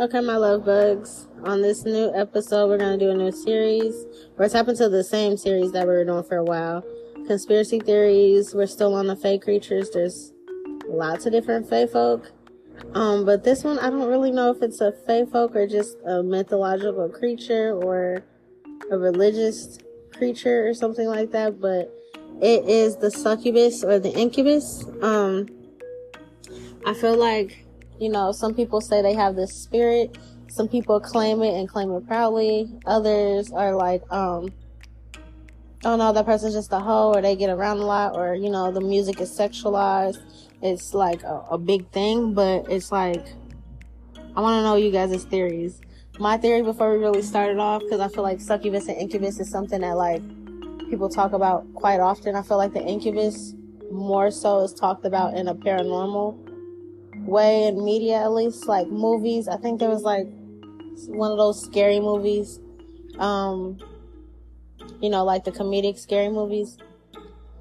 Okay, my love bugs. On this new episode, we're going to do a new series. We're tapping to the same series that we were doing for a while. Conspiracy theories. We're still on the fake creatures. There's lots of different fake folk. Um, but this one, I don't really know if it's a fake folk or just a mythological creature or a religious creature or something like that. But it is the succubus or the incubus. Um, I feel like, you know, some people say they have this spirit. Some people claim it and claim it proudly. Others are like, um, oh no, that person's just a hoe or they get around a lot or, you know, the music is sexualized. It's like a, a big thing, but it's like, I want to know you guys' theories. My theory before we really started off, because I feel like succubus and incubus is something that like people talk about quite often. I feel like the incubus more so is talked about in a paranormal way in media, at least like movies. I think there was like one of those scary movies, um, you know, like the comedic scary movies.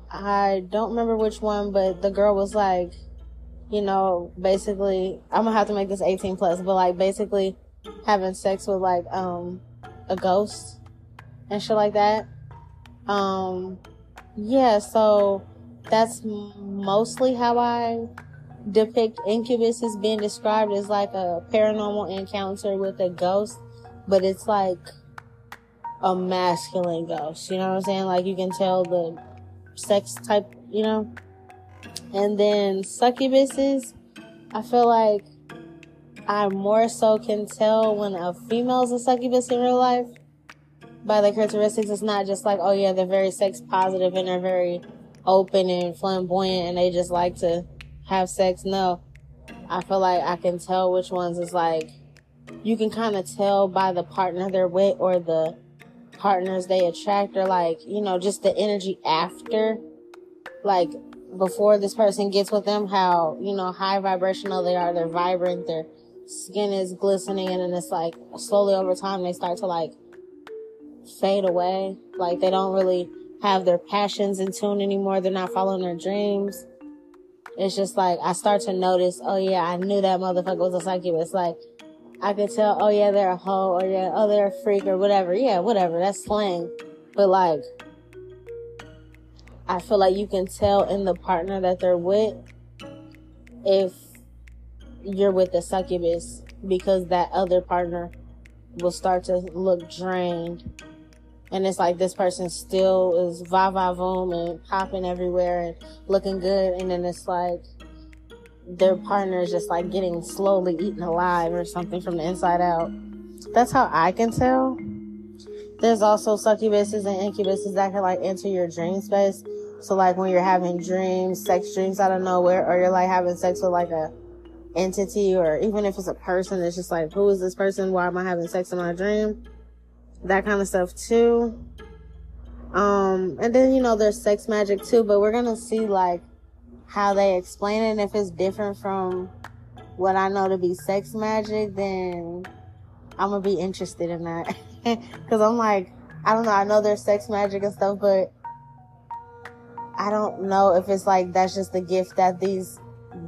I don't remember which one, but the girl was like, you know, basically, I'm gonna have to make this 18 plus, but like basically having sex with like, um, a ghost and shit like that. Um, yeah, so that's mostly how I depict incubus as being described as like a paranormal encounter with a ghost, but it's like a masculine ghost. You know what I'm saying? Like you can tell the sex type, you know? And then succubuses, I feel like I more so can tell when a female's a succubus in real life by the characteristics. It's not just like, oh yeah, they're very sex positive and they're very open and flamboyant and they just like to have sex. No, I feel like I can tell which ones is like, you can kind of tell by the partner they're with or the partners they attract or like, you know, just the energy after, like before this person gets with them, how, you know, high vibrational they are. They're vibrant. Their skin is glistening and then it's like slowly over time they start to like fade away. Like they don't really have their passions in tune anymore. They're not following their dreams. It's just like I start to notice, oh yeah, I knew that motherfucker was a succubus. Like I could tell, oh yeah, they're a hoe, or yeah, oh they're a freak, or whatever. Yeah, whatever. That's slang. But like, I feel like you can tell in the partner that they're with if you're with a succubus because that other partner will start to look drained and it's like this person still is va va voom and popping everywhere and looking good. And then it's like their partner is just like getting slowly eaten alive or something from the inside out. That's how i can tell. There's also succubuses and incubuses that can like enter your dream space. So like when you're having dreams sex dreams out of nowhere or you're like having sex with like a entity or even if it's a person it's just like who is this person? Why am i having sex in my dream that kind of stuff too. Um, and then, you know, there's sex magic too, but we're gonna see like how they explain it. And if it's different from what I know to be sex magic, then I'm gonna be interested in that. Cause I'm like, I don't know, I know there's sex magic and stuff, but I don't know if it's like that's just the gift that these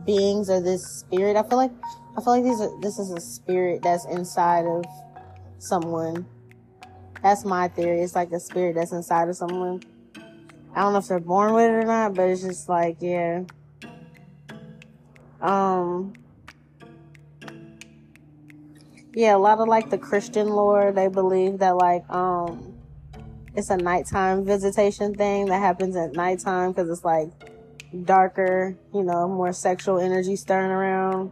beings or this spirit. I feel like I feel like these are this is a spirit that's inside of someone that's my theory. It's like a spirit that's inside of someone. I don't know if they're born with it or not, but it's just like, yeah. Um, yeah, a lot of like the Christian lore, they believe that like, um, it's a nighttime visitation thing that happens at nighttime because it's like darker, you know, more sexual energy stirring around.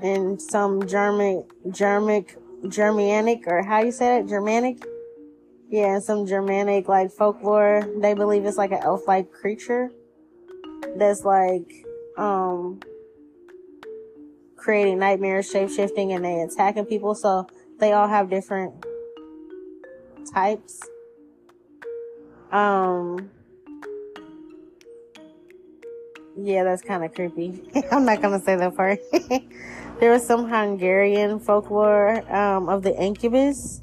And some German, Germanic Germanic or how you say it, Germanic. Yeah, some Germanic like folklore. They believe it's like an elf-like creature that's like um creating nightmares, shape shifting, and they attacking people. So they all have different types. Um. Yeah, that's kind of creepy. I'm not gonna say that part. There was some Hungarian folklore um, of the incubus.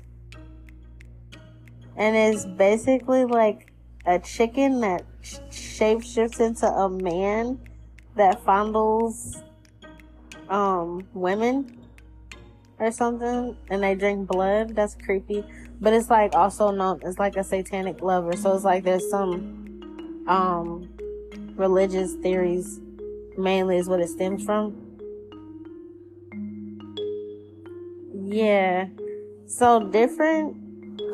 And it's basically like a chicken that shapeshifts into a man that fondles um, women. or something, and they drink blood. That's creepy. But it's like also known as like a satanic lover. So it's like there's some um religious theories mainly is what it stems from. Yeah. So different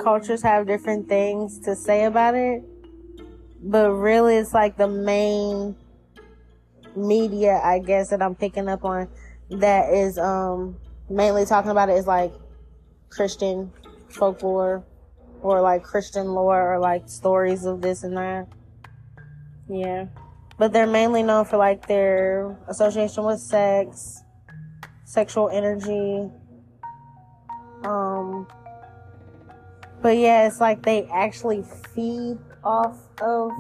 cultures have different things to say about it. But really it's like the main media I guess that I'm picking up on that is um mainly talking about it is like Christian folklore or like Christian lore or like stories of this and that. Yeah. But they're mainly known for like their association with sex, sexual energy. Um but yeah, it's like they actually feed off of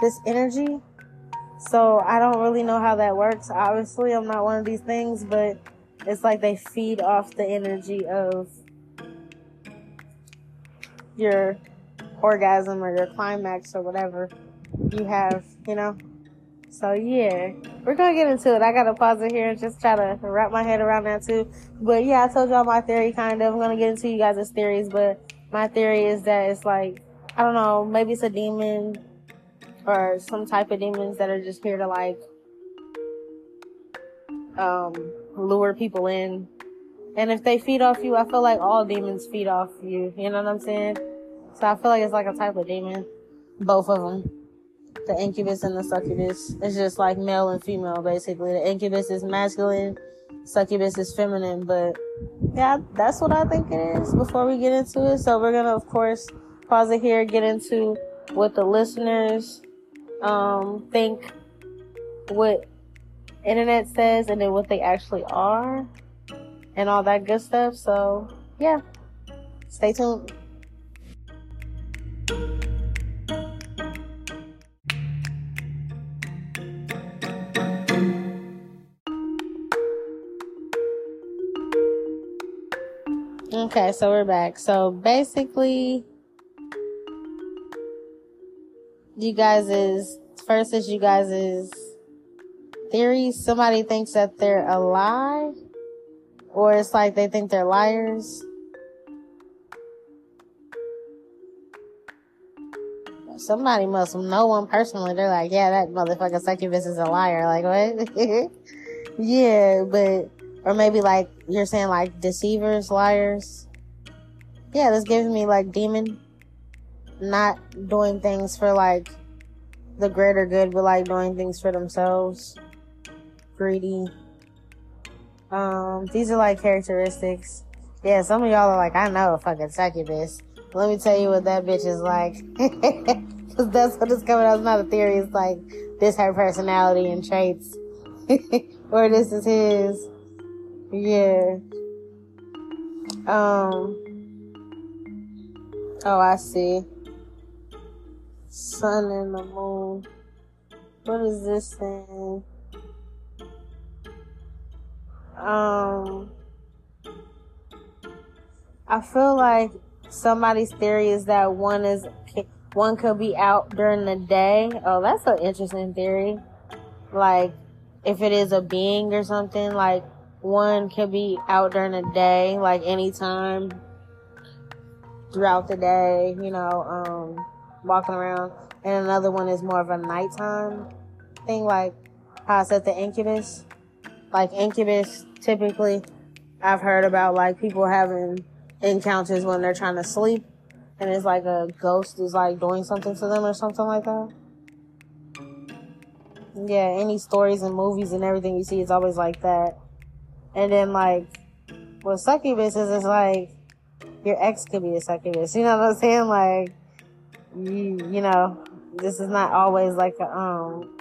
this energy. So I don't really know how that works. Obviously, I'm not one of these things, but it's like they feed off the energy of your orgasm or your climax or whatever you have, you know? So yeah, we're gonna get into it. I gotta pause it here and just try to wrap my head around that too. But yeah, I told y'all my theory kind of. I'm gonna get into you guys' theories, but my theory is that it's like, I don't know, maybe it's a demon or some type of demons that are just here to like, um, lure people in. And if they feed off you, I feel like all demons feed off you. You know what I'm saying? So I feel like it's like a type of demon. Both of them. The incubus and the succubus. It's just like male and female, basically. The incubus is masculine, succubus is feminine, but yeah, that's what I think it is before we get into it. So we're gonna, of course, pause it here, get into what the listeners um, think, what internet says, and then what they actually are, and all that good stuff. So yeah, stay tuned. Okay, so we're back. So basically, you guys is first is you guys is theory. Somebody thinks that they're a lie, or it's like they think they're liars. Somebody must know one personally. They're like, yeah, that motherfucker succubus is a liar. Like what? yeah, but or maybe like you're saying like deceivers, liars. Yeah, this gives me like demon not doing things for like the greater good, but like doing things for themselves. Greedy. Um, these are like characteristics. Yeah, some of y'all are like, I know a fucking succubus. Let me tell you what that bitch is like. Cause that's what it's coming out. It's not theory. It's like, this her personality and traits. or this is his. Yeah. Um. Oh, I see. Sun and the moon. What is this thing? Um. I feel like somebody's theory is that one is one could be out during the day. Oh, that's an interesting theory. Like, if it is a being or something, like one can be out during the day, like anytime throughout the day, you know, um, walking around. And another one is more of a nighttime thing, like how I said the incubus. Like incubus, typically, I've heard about like people having encounters when they're trying to sleep, and it's like a ghost is like doing something to them or something like that. Yeah, any stories and movies and everything you see, it's always like that. And then like, what succubus is, is like, your ex could be a succubus. You know what I'm saying? Like, you, you know, this is not always like a, um,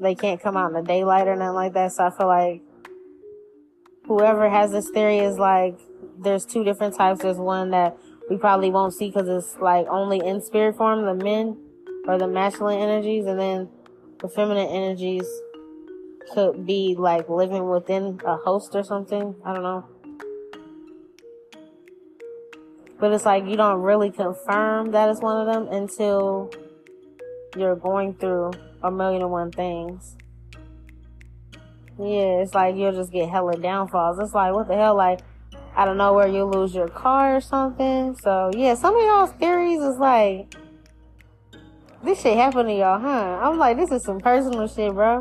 they can't come out in the daylight or nothing like that. So I feel like whoever has this theory is like, there's two different types. There's one that we probably won't see because it's like only in spirit form, the men or the masculine energies, and then the feminine energies could be like living within a host or something. I don't know. But it's like you don't really confirm that it's one of them until you're going through a million and one things. Yeah, it's like you'll just get hella downfalls. It's like, what the hell? Like, I don't know where you lose your car or something. So yeah, some of y'all's theories is like this shit happened to y'all, huh? I'm like, this is some personal shit, bro.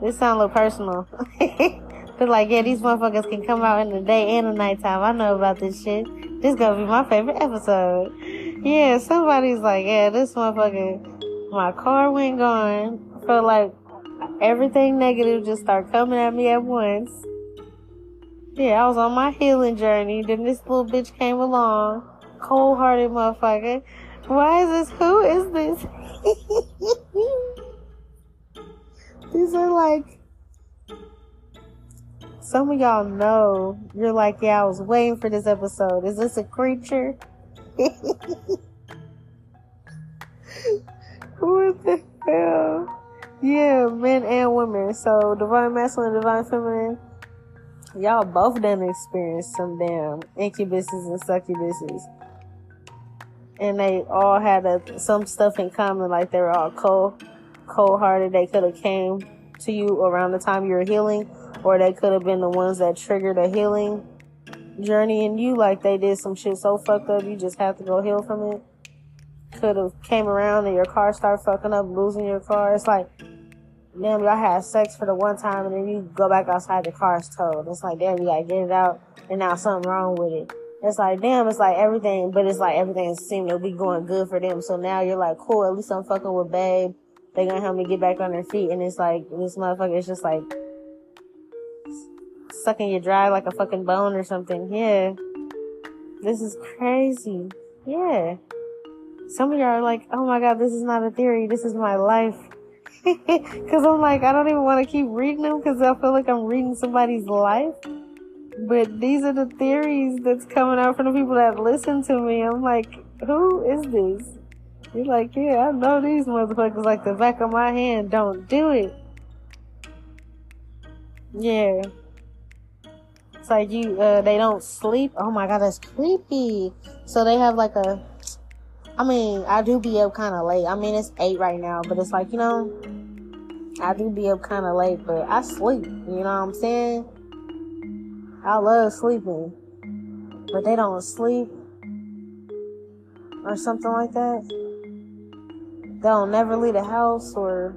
This sound a little personal. Cause like, yeah, these motherfuckers can come out in the day and the nighttime. I know about this shit. This gonna be my favorite episode. Yeah, somebody's like, yeah, this motherfucker, my car went gone. Felt like everything negative just started coming at me at once. Yeah, I was on my healing journey. Then this little bitch came along. Cold hearted motherfucker. Why is this? Who is this? Are like. Some of y'all know. You're like, yeah, I was waiting for this episode. Is this a creature? what the hell? Yeah, men and women. So divine masculine, divine feminine y'all both done experienced some damn incubuses and succubuses. And they all had a, some stuff in common, like they were all cold, cold hearted. They could have came to you around the time you were healing, or they could have been the ones that triggered a healing journey in you, like they did some shit so fucked up you just have to go heal from it. Could have came around and your car started fucking up, losing your car. It's like damn, y'all had sex for the one time and then you go back outside, the car's towed. It's like, damn, you gotta get it out and now something wrong with it. It's like, damn, it's like everything, but it's like everything seemed to be going good for them. So now you're like, cool, at least I'm fucking with babe. They gonna help me get back on their feet. And it's like, this motherfucker is just like sucking you dry like a fucking bone or something. Yeah. This is crazy. Yeah. Some of y'all are like, oh my god, this is not a theory. This is my life. Cause I'm like, I don't even want to keep reading them because I feel like I'm reading somebody's life. But these are the theories that's coming out from the people that listen to me. I'm like, who is this? You're like, yeah, I know these motherfuckers like the back of my hand. Don't do it. Yeah. It's like you, uh, they don't sleep. Oh my god, that's creepy. So they have like a I mean, I do be up kind of late. I mean, it's eight right now, but it's like you know, I do be up kind of late, but I sleep. You know what I'm saying? I love sleeping, but they don't sleep or something like that. They don't never leave the house, or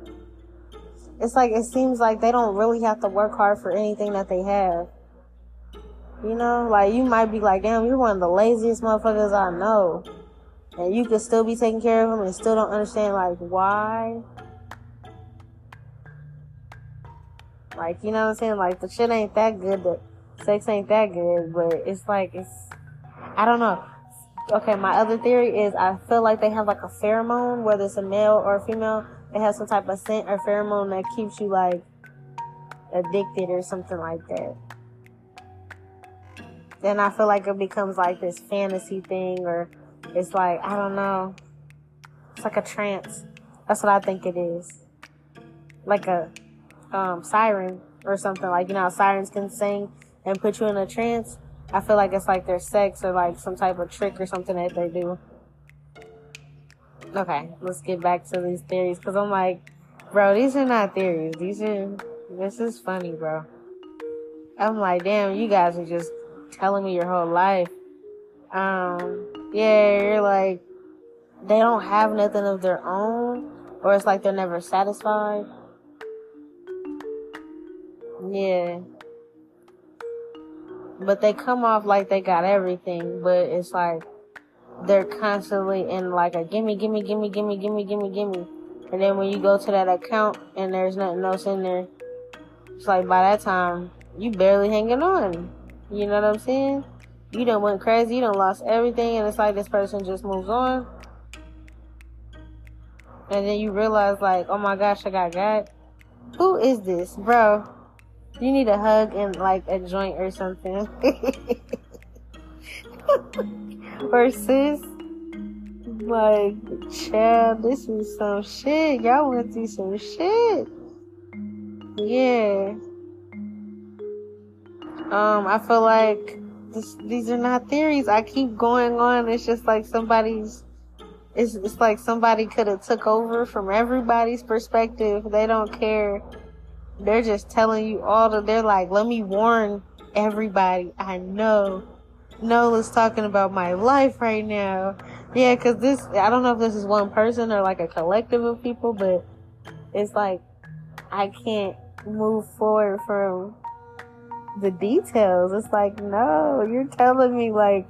it's like it seems like they don't really have to work hard for anything that they have. You know, like you might be like, damn, you're one of the laziest motherfuckers I know and you could still be taking care of them and still don't understand like why. Like, you know what I'm saying? Like, the shit ain't that good, the sex ain't that good, but it's like, it's, I don't know. Okay, my other theory is I feel like they have like a pheromone, whether it's a male or a female, they have some type of scent or pheromone that keeps you like addicted or something like that. Then I feel like it becomes like this fantasy thing or it's like, I don't know. It's like a trance. That's what I think it is. Like a um, siren or something. Like, you know sirens can sing and put you in a trance? I feel like it's like their sex or like some type of trick or something that they do. Okay, let's get back to these theories because I'm like, bro, these are not theories. These are, this is funny, bro. I'm like, damn, you guys are just telling me your whole life. Um, yeah, you're like, they don't have nothing of their own, or it's like they're never satisfied. Yeah. But they come off like they got everything, but it's like they're constantly in like a gimme, gimme, gimme, gimme, gimme, gimme, gimme. And then when you go to that account and there's nothing else in there, it's like by that time, you barely hanging on. You know what I'm saying? you done went crazy, you done lost everything, and it's like this person just moves on. And then you realize, like, oh my gosh, I got God. Who is this, bro? You need a hug and like a joint or something. or sis, like, child, this is some shit. Y'all went through some shit. Yeah. Um, I feel like this, these are not theories. I keep going on. It's just like somebody's. It's it's like somebody could have took over from everybody's perspective. They don't care. They're just telling you all the. They're like, let me warn everybody I know. Nola's talking about my life right now. Yeah, cause this, I don't know if this is one person or like a collective of people, but it's like, I can't move forward from the details. It's like, no, you're telling me like,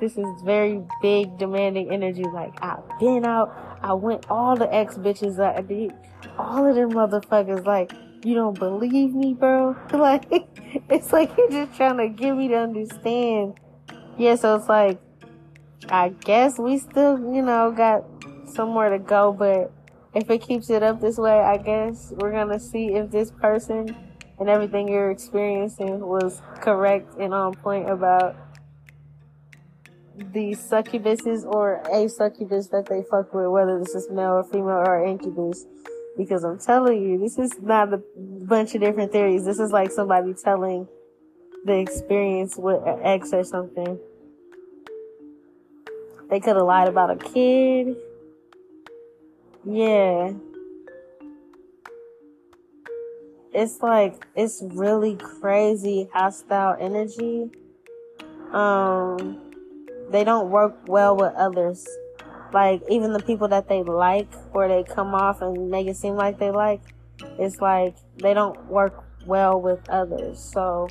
this is very big, demanding energy. Like, I've been out, I went all the ex bitches I did, all of them motherfuckers. Like, you don't believe me, bro? Like, it's like you're just trying to get me to understand. Yeah, so it's like, I guess we still, you know, got somewhere to go, but if it keeps it up this way, I guess we're gonna see if this person and everything you're experiencing was correct and on point about the succubuses or a succubus that they fuck with, whether this is male or female or incubus. Because I'm telling you, this is not a bunch of different theories. This is like somebody telling the experience with an ex or something. They could have lied about a kid. Yeah. It's like, it's really crazy hostile energy. Um, they don't work well with others. Like even the people that they like or they come off and make it seem like they like, it's like they don't work well with others. So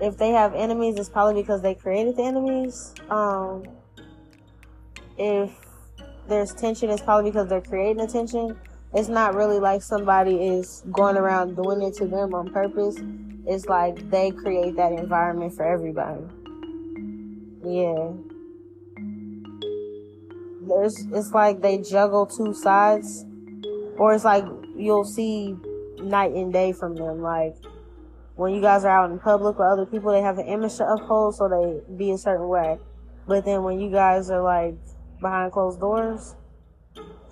if they have enemies, it's probably because they created the enemies. Um, if there's tension, it's probably because they're creating the tension. It's not really like somebody is going around doing it to them on purpose. It's like they create that environment for everybody. Yeah. There's it's like they juggle two sides. Or it's like you'll see night and day from them. Like when you guys are out in public with other people, they have an image to uphold, so they be a certain way. But then when you guys are like behind closed doors,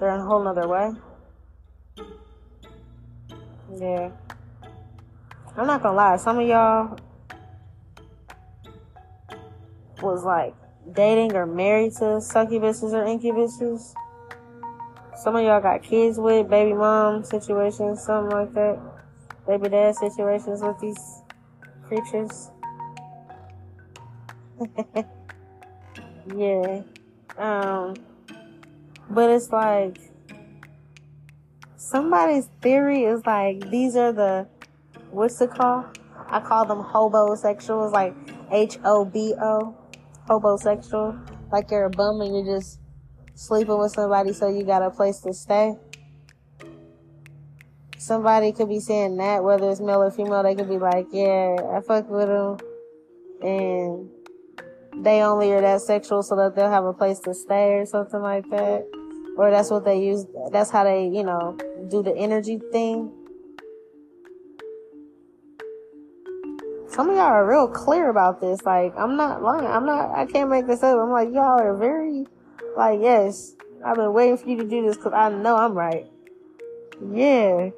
they're in a whole nother way. Yeah. I'm not gonna lie, some of y'all was like dating or married to succubuses or incubuses. Some of y'all got kids with baby mom situations, something like that. Baby dad situations with these creatures. yeah. Um, but it's like somebody's theory is like these are the what's it called? I call them hobosexuals, like H O B O hobosexual, like you're a bum and you're just sleeping with somebody so you got a place to stay. Somebody could be saying that, whether it's male or female, they could be like, yeah, I fuck with them. And they only are that sexual so that they'll have a place to stay or something like that. Or that's what they use, that's how they, you know, do the energy thing. Some of y'all are real clear about this. Like, I'm not lying. I'm not, I can't make this up. I'm like, y'all are very, like, yes, I've been waiting for you to do this because I know I'm right. Yeah.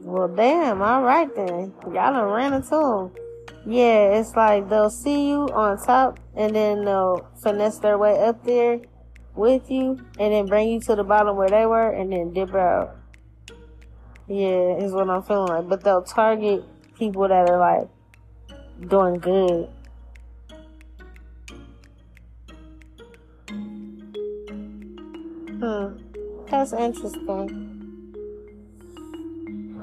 Well, damn. All right then. Y'all done ran into them. Yeah, it's like they'll see you on top and then they'll finesse their way up there with you and then bring you to the bottom where they were and then dip out. Yeah, is what I'm feeling like. But they'll target people that are like doing good. Hmm. That's interesting.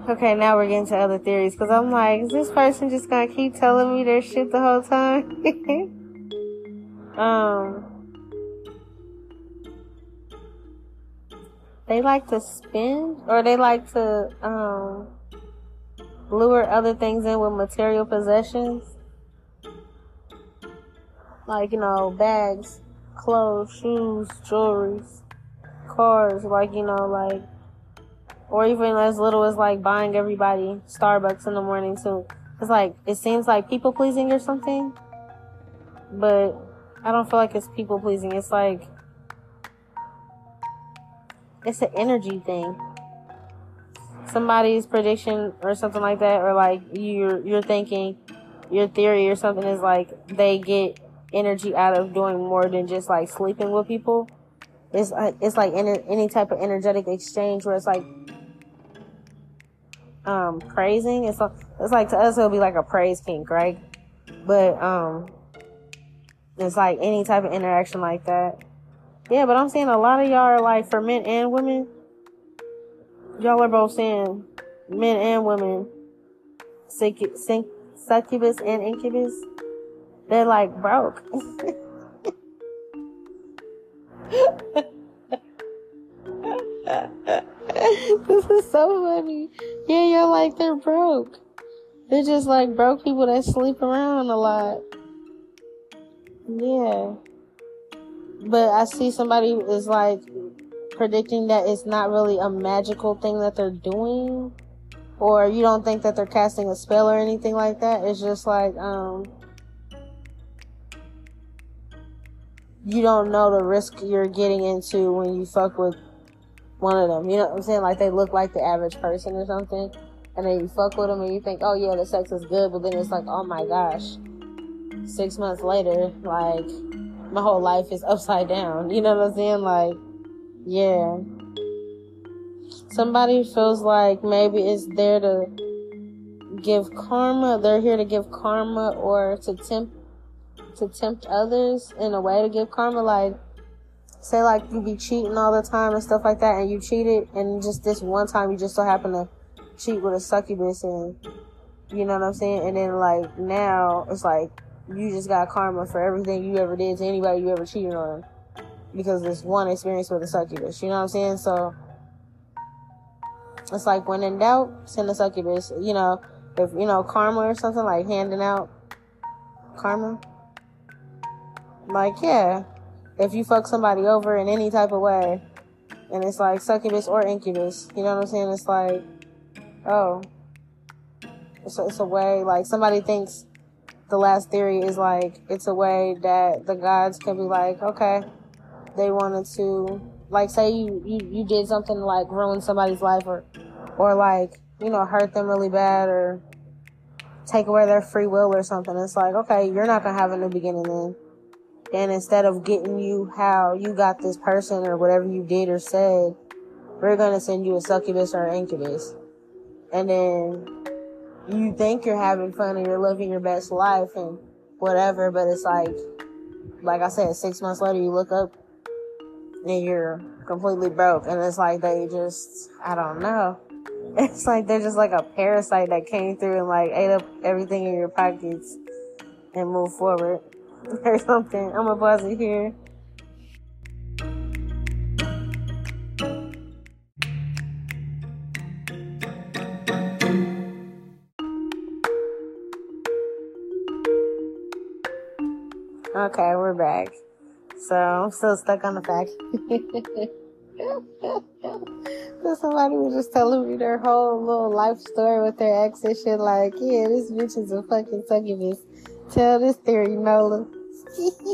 Okay, now we're getting to other theories because I'm like, is this person just gonna keep telling me their shit the whole time? um, they like to spend or they like to um lure other things in with material possessions. Like, you know, bags, clothes, shoes, jewelry, cars, like, you know, like, or even as little as like buying everybody Starbucks in the morning too. It's like, it seems like people pleasing or something, but I don't feel like it's people pleasing. It's like, it's an energy thing somebody's prediction or something like that, or like you're you're thinking your theory or something is like they get energy out of doing more than just like sleeping with people. It's like it's like any, any type of energetic exchange where it's like um praising. It's like, it's like to us it'll be like a praise kink, right? But um it's like any type of interaction like that. Yeah, but I'm seeing a lot of y'all are like for men and women. Y'all are both saying men and women succubus and incubus. They're like broke. this is so funny. Yeah, you're like they're broke. They're just like broke people that sleep around a lot. Yeah. But I see somebody is like predicting that it's not really a magical thing that they're doing. Or you don't think that they're casting a spell or anything like that. It's just like, um, you don't know the risk you're getting into when you fuck with one of them. You know what I'm saying? Like they look like the average person or something. And then you fuck with them and you think, oh yeah, the sex is good. But then it's like, oh my gosh. Six months later, like, my whole life is upside down. You know what I'm saying? Like, yeah. Somebody feels like maybe it's there to give karma. They're here to give karma or to tempt to tempt others in a way to give karma. Like, say like you be cheating all the time and stuff like that, and you cheated, and just this one time you just so happen to cheat with a succubus, and you know what I'm saying. And then like now it's like you just got karma for everything you ever did to anybody you ever cheated on, because this one experience with a succubus. You know what I'm saying? So it's like when in doubt, send a succubus. You know, if you know karma or something like handing out karma. Like yeah, if you fuck somebody over in any type of way, and it's like succubus or incubus, you know what I'm saying? It's like, oh, it's a, it's a way like somebody thinks the last theory is like it's a way that the gods can be like, okay, they wanted to like say you, you, you did something like ruin somebody's life or or like, you know, hurt them really bad or take away their free will or something. It's like, okay, you're not gonna have a new beginning then. And instead of getting you how you got this person or whatever you did or said, we're gonna send you a succubus or an incubus. And then you think you're having fun and you're living your best life and whatever, but it's like, like I said, six months later you look up and you're completely broke. And it's like they just, I don't know. It's like they're just like a parasite that came through and like ate up everything in your pockets and moved forward or something. I'm pause it here. Okay, we're back. So I'm still stuck on the fact. that somebody was just telling me their whole little life story with their ex and shit. Like, yeah, this bitch is a fucking succubus. Tell this theory, Nola.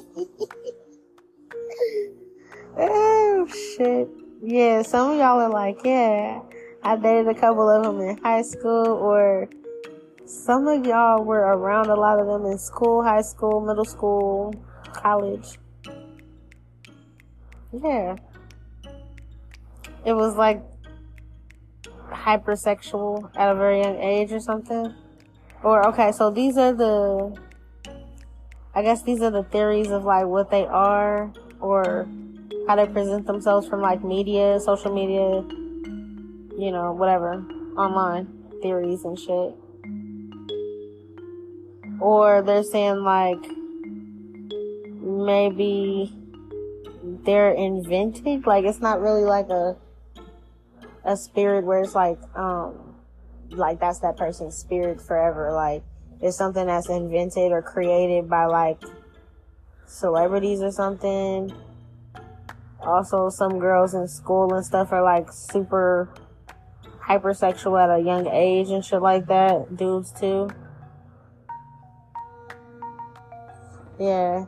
oh shit. Yeah, some of y'all are like, yeah, I dated a couple of them in high school, or some of y'all were around a lot of them in school, high school, middle school, college. Yeah. It was like hypersexual at a very young age or something. Or, okay, so these are the I guess these are the theories of like what they are or how they present themselves from like media, social media, you know, whatever, online theories and shit. Or they're saying like maybe they're invented, like it's not really like a a spirit where it's like um like that's that person's spirit forever, like it's something that's invented or created by like celebrities or something. Also, some girls in school and stuff are like super hypersexual at a young age and shit like that. Dudes too. Yeah.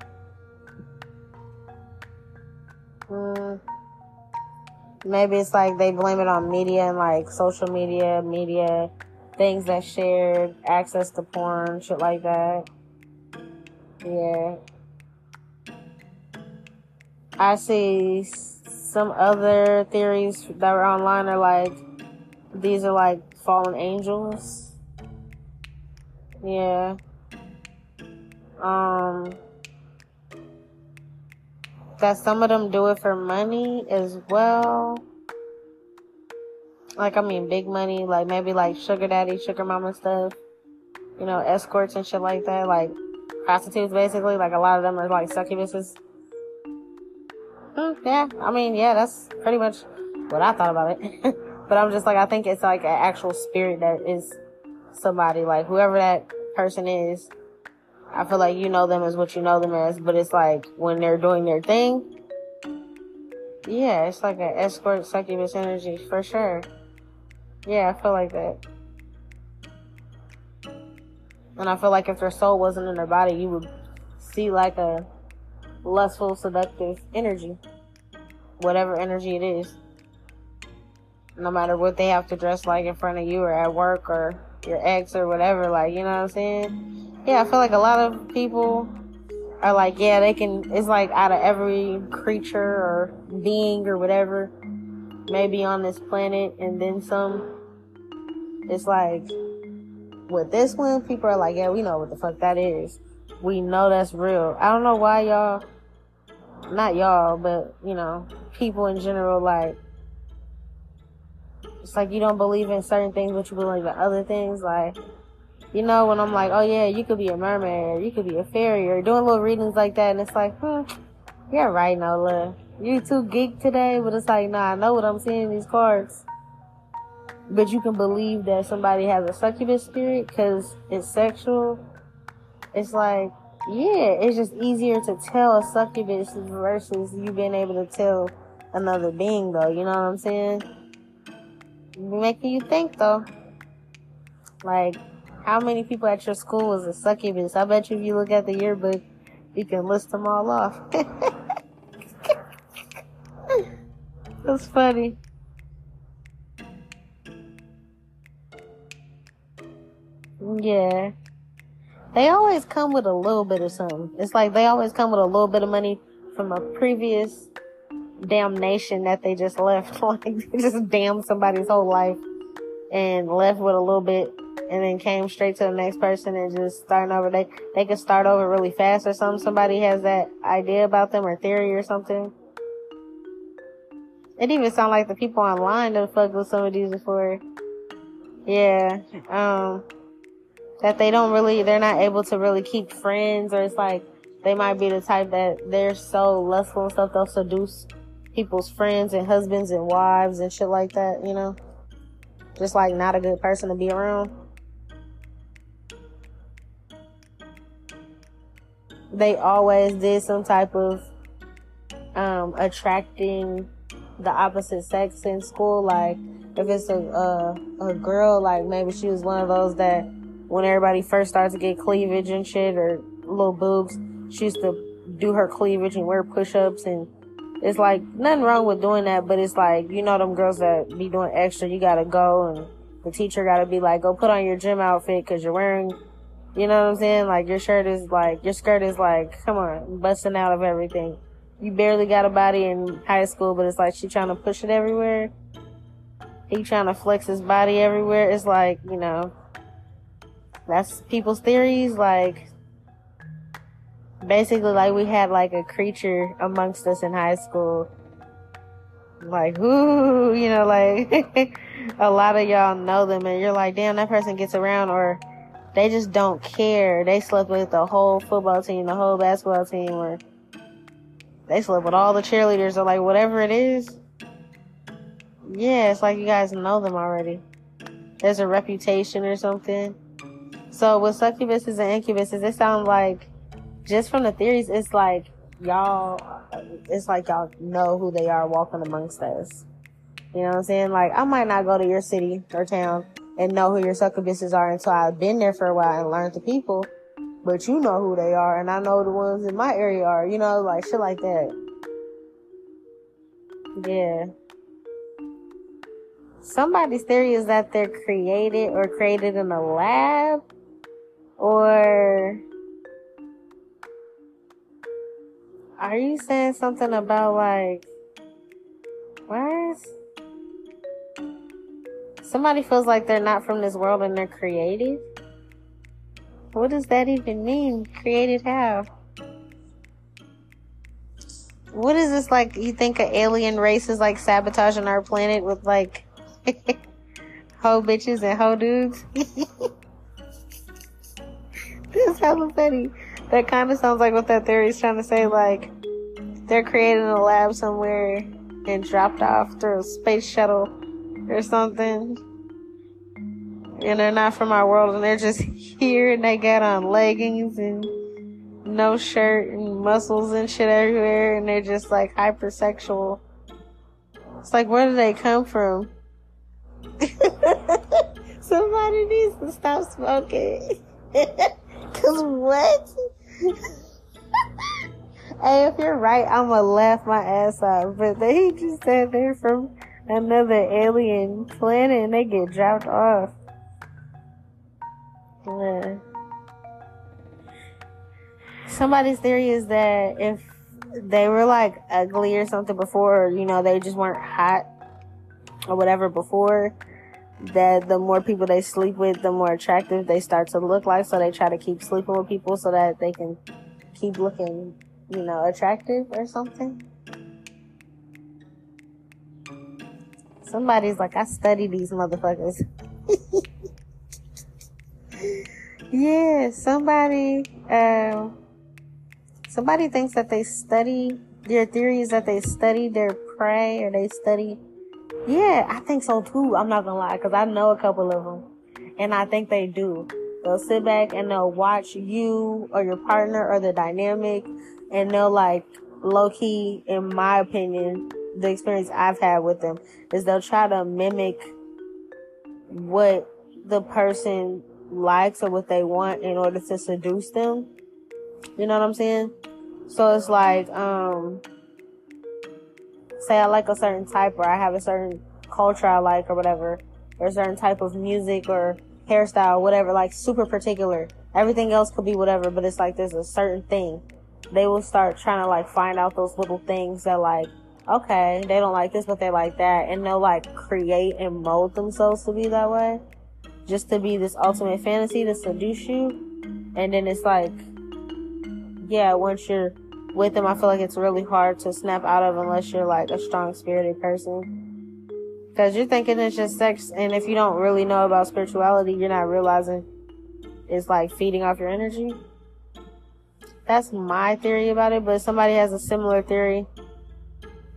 Mm. Maybe it's like they blame it on media and like social media, media things that shared, access to porn, shit like that. Yeah. I see some other theories that were online are like, these are like fallen angels. Yeah. Um that some of them do it for money as well. Like I mean big money, like maybe like sugar daddy, sugar mama stuff. You know, escorts and shit like that, like prostitutes basically. Like a lot of them are like succubuses. Mm, yeah, I mean, yeah, that's pretty much what I thought about it. but I'm just like, I think it's like an actual spirit that is somebody, like whoever that person is. I feel like you know them as what you know them as, but it's like when they're doing their thing. Yeah, it's like an escort succubus energy for sure. Yeah, I feel like that. And I feel like if their soul wasn't in their body, you would see like a lustful, seductive energy. Whatever energy it is. No matter what they have to dress like in front of you or at work or your ex or whatever, like, you know what I'm saying? Yeah, I feel like a lot of people are like, yeah, they can, it's like out of every creature or being or whatever, maybe on this planet and then some. It's like, with this one, people are like, yeah, we know what the fuck that is. We know that's real. I don't know why y'all not y'all, but you know, people in general, like, it's like you don't believe in certain things, but you believe in other things. Like, you know, when I'm like, oh yeah, you could be a mermaid, or you could be a fairy, or doing little readings like that, and it's like, hmm, you're right, Nola. You too geek today, but it's like, nah, I know what I'm seeing in these cards. But you can believe that somebody has a succubus spirit because it's sexual. It's like, yeah, it's just easier to tell a succubus versus you being able to tell another being, though. You know what I'm saying? Making you think, though. Like, how many people at your school was a succubus? I bet you if you look at the yearbook, you can list them all off. That's funny. Yeah they always come with a little bit of something. It's like they always come with a little bit of money from a previous damnation that they just left. Like they just damned somebody's whole life and left with a little bit and then came straight to the next person and just starting over. They they could start over really fast or something. Somebody has that idea about them or theory or something. It even sound like the people online that fucked with some of these before. Yeah. Um that they don't really, they're not able to really keep friends, or it's like they might be the type that they're so lustful and stuff, they'll seduce people's friends and husbands and wives and shit like that, you know? Just like not a good person to be around. They always did some type of um, attracting the opposite sex in school. Like if it's a, a a girl, like maybe she was one of those that when everybody first starts to get cleavage and shit or little boobs, she used to do her cleavage and wear push-ups and it's like nothing wrong with doing that, but it's like you know them girls that be doing extra. You gotta go and the teacher gotta be like, go put on your gym outfit because you're wearing, you know what I'm saying? Like your shirt is like your skirt is like, come on, busting out of everything. You barely got a body in high school, but it's like she trying to push it everywhere. He trying to flex his body everywhere. It's like you know that's people's theories. Like, basically, like we had like a creature amongst us in high school. Like, whoo, you know, like a lot of y'all know them, and you're like, damn, that person gets around, or they just don't care. They slept with the whole football team, the whole basketball team, or they slept with all the cheerleaders, or like whatever it is. Yeah, it's like you guys know them already. There's a reputation or something. So with succubuses and incubuses, it sounds like just from the theories, it's like y'all, it's like y'all know who they are walking amongst us. You know what I'm saying? Like I might not go to your city or town and know who your succubuses are until I've been there for a while and learned the people. But you know who they are, and I know the ones in my area are. You know, like shit like that. Yeah. Somebody's theory is that they're created or created in a lab or are you saying something about like what? Somebody feels like they're not from this world and they're creative. What does that even mean? Created how? What is this like? You think an alien race is like sabotaging our planet with like hoe bitches and hoe dudes? this is hella funny. That kind of sounds like what that theory is trying to say. Like they're created in a lab somewhere and dropped off through a space shuttle or something. And they're not from our world and they're just here and they got on leggings and no shirt and muscles and shit everywhere and they're just like hypersexual. It's like, where do they come from? Somebody needs to stop smoking. Cause what? hey, if you're right, I'ma laugh my ass off. But they just said they're from another alien planet and they get dropped off. Yeah. Somebody's theory is that if they were like ugly or something before, you know, they just weren't hot or whatever before, that the more people they sleep with, the more attractive they start to look like. So they try to keep sleeping with people so that they can keep looking, you know, attractive or something. Somebody's like, I study these motherfuckers. yeah, somebody, um, somebody thinks that they study their theories that they study their prey or they study. Yeah, I think so too. I'm not gonna lie, cause I know a couple of them, and I think they do. They'll sit back and they'll watch you or your partner or the dynamic, and they'll like low key, in my opinion, the experience I've had with them is they'll try to mimic what the person likes or what they want in order to seduce them. You know what I'm saying? So it's like, um, say I like a certain type or I have a certain culture I like or whatever, or a certain type of music or hairstyle, whatever, like super particular. Everything else could be whatever, but it's like there's a certain thing. They will start trying to like find out those little things that like okay, they don't like this, but they like that, and they'll like create and mold themselves to be that way, just to be this ultimate fantasy to seduce you, and then it's like, yeah, once you're with them, I feel like it's really hard to snap out of unless you're like a strong spirited person. Cause you're thinking it's just sex, and if you don't really know about spirituality, you're not realizing it's like feeding off your energy. That's my theory about it, but somebody has a similar theory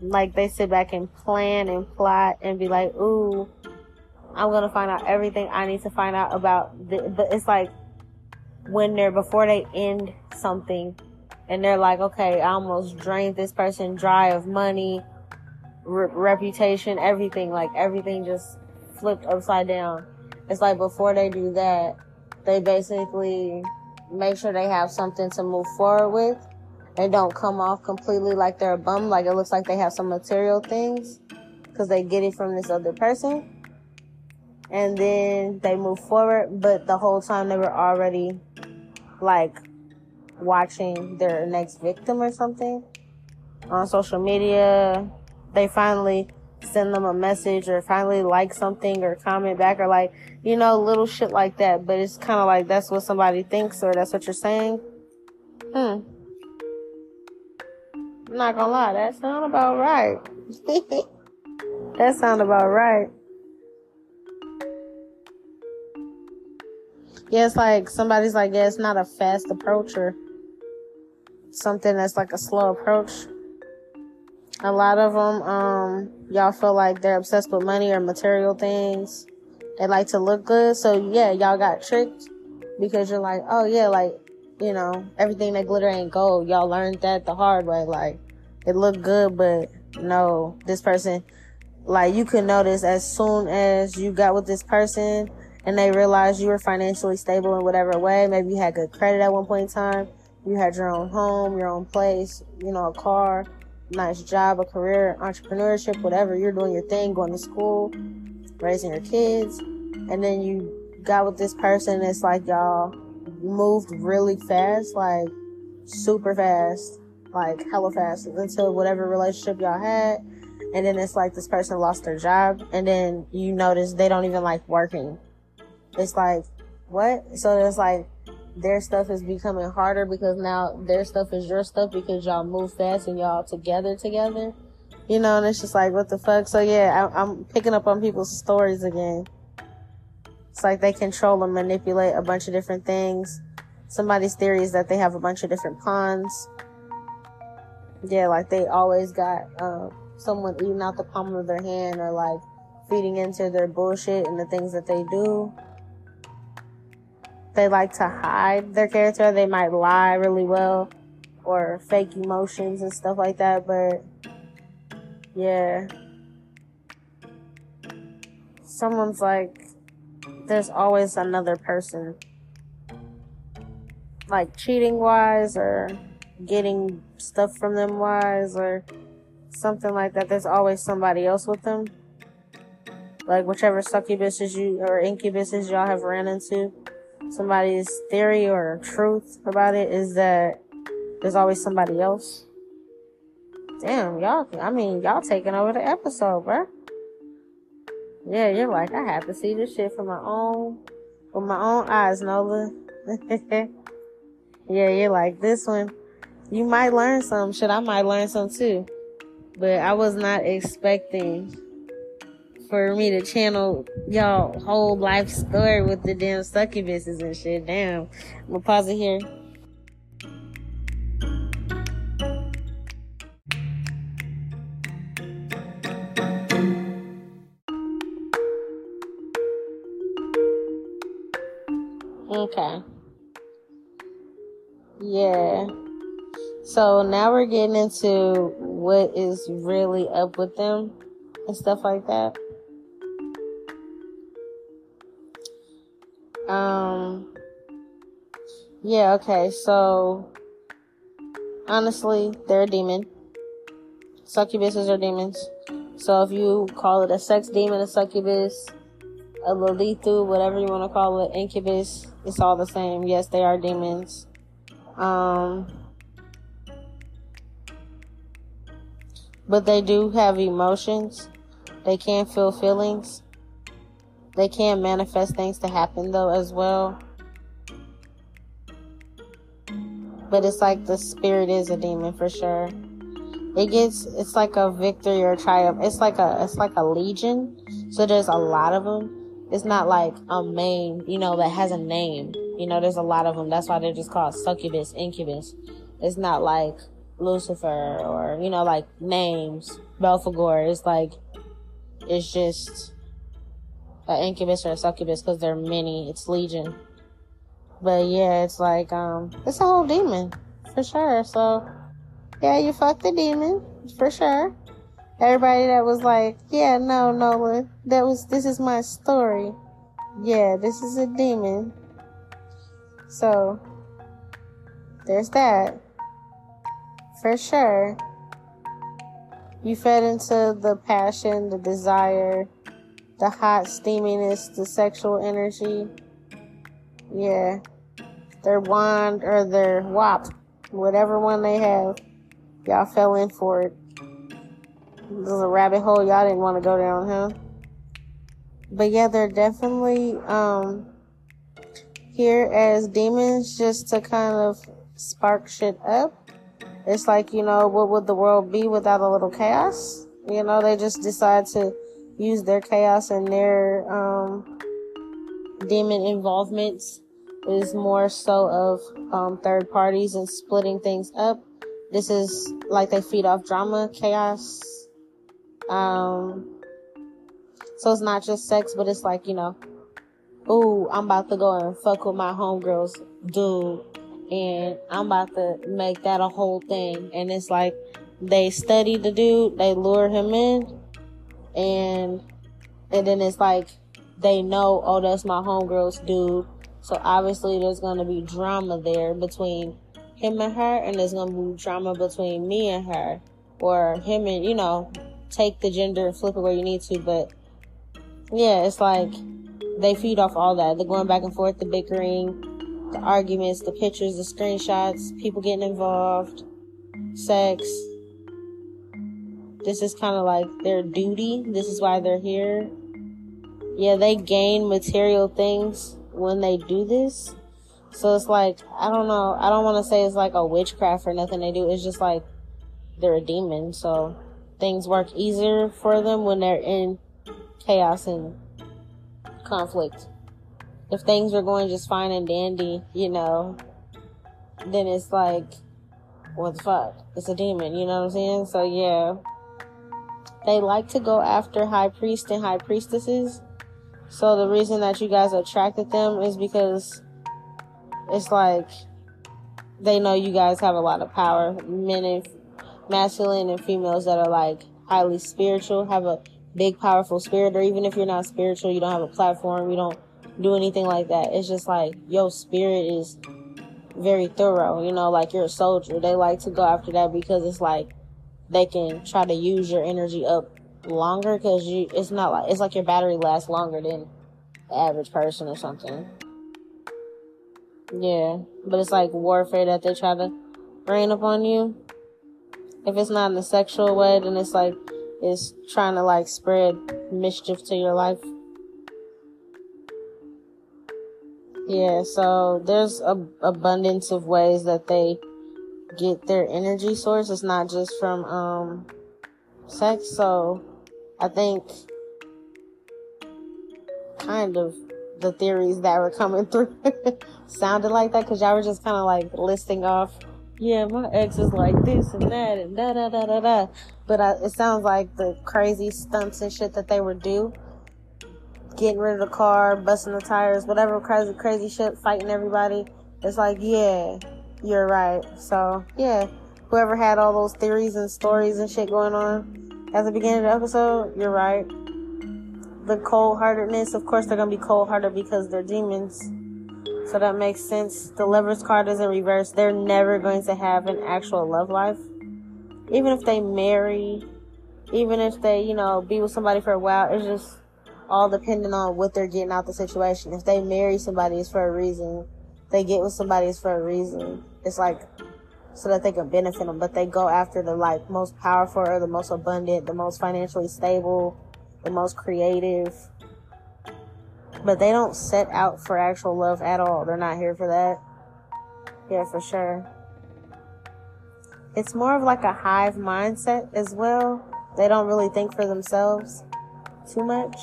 like they sit back and plan and plot and be like, ooh, I'm gonna find out everything I need to find out about. The, but it's like when they're before they end something, and they're like, okay, I almost drained this person dry of money, re- reputation, everything. Like everything just flipped upside down. It's like before they do that, they basically make sure they have something to move forward with they don't come off completely like they're a bum, like it looks like they have some material things because they get it from this other person. And then they move forward, but the whole time they were already like watching their next victim or something on social media. They finally send them a message or finally like something or comment back or like, you know, little shit like that. But it's kind of like that's what somebody thinks or that's what you're saying. Hmm. I'm not gonna lie, that sound about right. that sound about right. Yeah, it's like somebody's like, yeah, it's not a fast approach or something that's like a slow approach. A lot of them, um, y'all feel like they're obsessed with money or material things. They like to look good. So yeah, y'all got tricked because you're like, oh yeah, like you know, everything that glitter ain't gold. Y'all learned that the hard way. Like, it looked good, but no, this person, like, you could notice as soon as you got with this person and they realized you were financially stable in whatever way. Maybe you had good credit at one point in time. You had your own home, your own place, you know, a car, nice job, a career, entrepreneurship, whatever. You're doing your thing, going to school, raising your kids. And then you got with this person. It's like y'all moved really fast, like super fast, like hella fast until whatever relationship y'all had. and then it's like this person lost their job, and then you notice they don't even like working. It's like, what? So it's like their stuff is becoming harder because now their stuff is your stuff because y'all move fast and y'all together together. You know, and it's just like, what the fuck? So yeah, I, I'm picking up on people's stories again. It's like they control and manipulate a bunch of different things. Somebody's theory is that they have a bunch of different pawns. Yeah, like they always got uh, someone eating out the palm of their hand or like feeding into their bullshit and the things that they do they like to hide their character. They might lie really well or fake emotions and stuff like that, but yeah. Someone's like, there's always another person. Like cheating wise or getting stuff from them wise or something like that. There's always somebody else with them. Like whichever succubuses you or incubuses y'all have ran into somebody's theory or truth about it is that there's always somebody else. Damn, y'all, I mean, y'all taking over the episode, bro. Yeah, you're like, I have to see this shit for my own, with my own eyes, Nola. yeah, you're like, this one, you might learn some shit. I might learn some too. But I was not expecting for me to channel y'all whole life story with the damn succubuses and shit. Damn. I'm gonna pause it here. Okay. Yeah. So now we're getting into what is really up with them and stuff like that. Um, yeah, okay, so honestly, they're a demon. Succubuses are demons. So if you call it a sex demon, a succubus, a Lilitu, whatever you want to call it, incubus, it's all the same. Yes, they are demons. Um, but they do have emotions. They can feel feelings. They can manifest things to happen though as well. But it's like the spirit is a demon for sure. It gets it's like a victory or triumph. It's like a it's like a legion. So there's a lot of them. It's not like a main, you know, that has a name. You know, there's a lot of them. That's why they're just called succubus, incubus. It's not like Lucifer or, you know, like names, Belphegor. It's like, it's just an incubus or a succubus because there are many. It's legion. But yeah, it's like um, it's a whole demon for sure. So yeah, you fuck the demon for sure. Everybody that was like, yeah, no, Nola, that was this is my story. Yeah, this is a demon. So there's that for sure. You fed into the passion, the desire, the hot steaminess, the sexual energy. Yeah. Their wand or their wop, whatever one they have, y'all fell in for it. This is a rabbit hole y'all didn't want to go down, huh? But yeah, they're definitely um here as demons just to kind of spark shit up. It's like, you know, what would the world be without a little chaos? You know, they just decide to use their chaos and their um, demon involvements is more so of um, third parties and splitting things up. This is like they feed off drama, chaos. Um, so it's not just sex, but it's like, you know, ooh, I'm about to go and fuck with my homegirls dude. And I'm about to make that a whole thing. And it's like they study the dude, they lure him in, and and then it's like they know, oh, that's my homegirl's dude. So obviously there's gonna be drama there between him and her, and there's gonna be drama between me and her, or him and you know, take the gender and flip it where you need to. But yeah, it's like they feed off all that. They're going back and forth, the bickering, the arguments, the pictures, the screenshots, people getting involved, sex, this is kind of like their duty. This is why they're here. Yeah, they gain material things when they do this. So it's like, I don't know. I don't want to say it's like a witchcraft or nothing they do. It's just like they're a demon. So things work easier for them when they're in chaos and conflict. If things are going just fine and dandy, you know, then it's like, what the fuck? It's a demon, you know what I'm saying? So yeah. They like to go after high priest and high priestesses. So the reason that you guys attracted them is because it's like they know you guys have a lot of power. Men and masculine and females that are like highly spiritual have a big powerful spirit or even if you're not spiritual you don't have a platform you don't do anything like that. It's just like your spirit is very thorough you know like you're a soldier. They like to go after that because it's like they can try to use your energy up longer because you it's not like it's like your battery lasts longer than the average person or something. Yeah, but it's like warfare that they try to rain upon you. If it's not in a sexual way, then it's like it's trying to like spread mischief to your life. Yeah, so there's a abundance of ways that they get their energy source. It's not just from um sex. So I think kind of the theories that were coming through sounded like that because y'all were just kind of like listing off, yeah, my ex is like this and that and da da da da da. But uh, it sounds like the crazy stunts and shit that they would do, getting rid of the car, busting the tires, whatever crazy crazy shit, fighting everybody. It's like, yeah, you're right. So yeah, whoever had all those theories and stories and shit going on at the beginning of the episode, you're right the cold heartedness, of course, they're to be cold hearted because they're demons. So that makes sense. The lover's card is in reverse. They're never going to have an actual love life. Even if they marry, even if they, you know, be with somebody for a while, it's just all depending on what they're getting out of the situation. If they marry somebody, it's for a reason. They get with somebody, it's for a reason. It's like so that they can benefit them, but they go after the like most powerful or the most abundant, the most financially stable, the most creative. But they don't set out for actual love at all. They're not here for that. Yeah, for sure. It's more of like a hive mindset as well. They don't really think for themselves too much.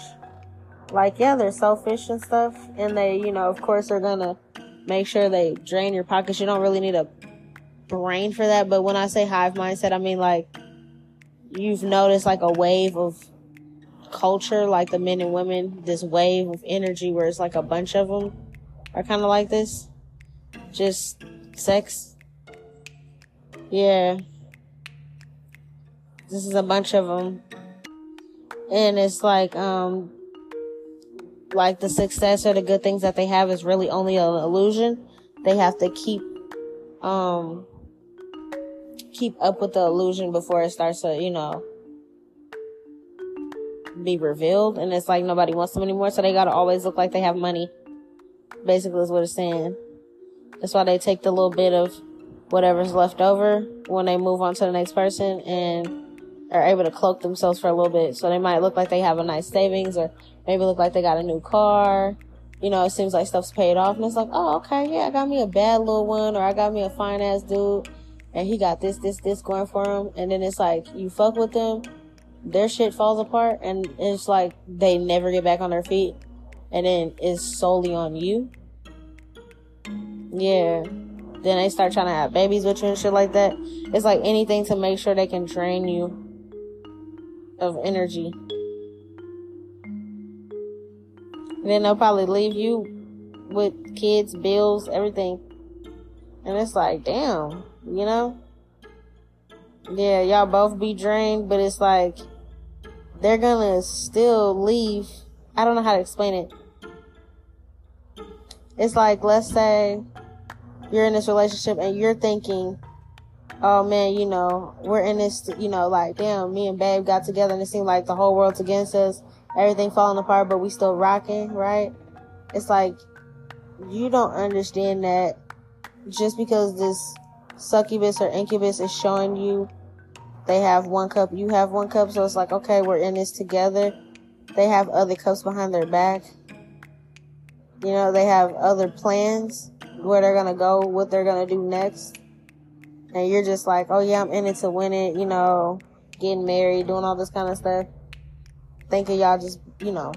Like, yeah, they're selfish and stuff. And they, you know, of course, are gonna make sure they drain your pockets. You don't really need a brain for that. But when I say hive mindset, I mean like you've noticed like a wave of culture, like the men and women, this wave of energy where it's like a bunch of them are kind of like this. Just sex. Yeah. This is a bunch of them. And it's like, um, like the success or the good things that they have is really only an illusion. They have to keep, um, keep up with the illusion before it starts to, you know, be revealed and it's like nobody wants them anymore so they gotta always look like they have money. Basically is what it's saying. That's why they take the little bit of whatever's left over when they move on to the next person and are able to cloak themselves for a little bit. So they might look like they have a nice savings or maybe look like they got a new car. You know it seems like stuff's paid off and it's like oh okay yeah i got me a bad little one or i got me a fine ass dude and he got this this this going for him. And then it's like you fuck with them their shit falls apart and it's like they never get back on their feet and then it's solely on you. Yeah. Then they start trying to have babies with you and shit like that. It's like anything to make sure they can drain you of energy. And then they'll probably leave you with kids, bills, everything. And it's like, damn, you know? Yeah, y'all both be drained, but it's like they're gonna still leave. I don't know how to explain it. It's like, let's say you're in this relationship and you're thinking, oh man, you know, we're in this, you know, like, damn, me and babe got together and it seemed like the whole world's against us, everything falling apart, but we still rocking, right? It's like, you don't understand that just because this succubus or incubus is showing you they have one cup, you have one cup, so it's like, okay, we're in this together. They have other cups behind their back. You know, they have other plans where they're gonna go, what they're gonna do next. And you're just like, oh yeah, I'm in it to win it, you know, getting married, doing all this kind of stuff. Thinking y'all just, you know,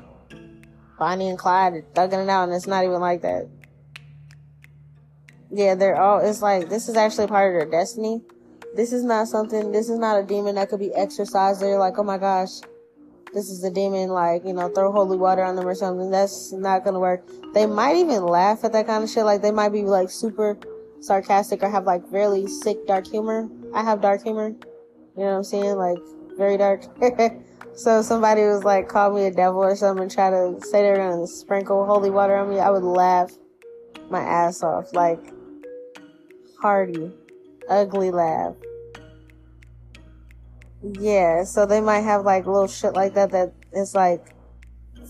Bonnie and Clyde thugging it out, and it's not even like that. Yeah, they're all, it's like, this is actually part of their destiny. This is not something, this is not a demon that could be exorcised. They're like, oh my gosh, this is a demon, like, you know, throw holy water on them or something. That's not gonna work. They might even laugh at that kind of shit. Like, they might be like super sarcastic or have like really sick dark humor. I have dark humor. You know what I'm saying? Like, very dark. so somebody was like, call me a devil or something and try to say they're gonna sprinkle holy water on me, I would laugh my ass off. Like, hearty, ugly laugh. Yeah, so they might have like little shit like that that is like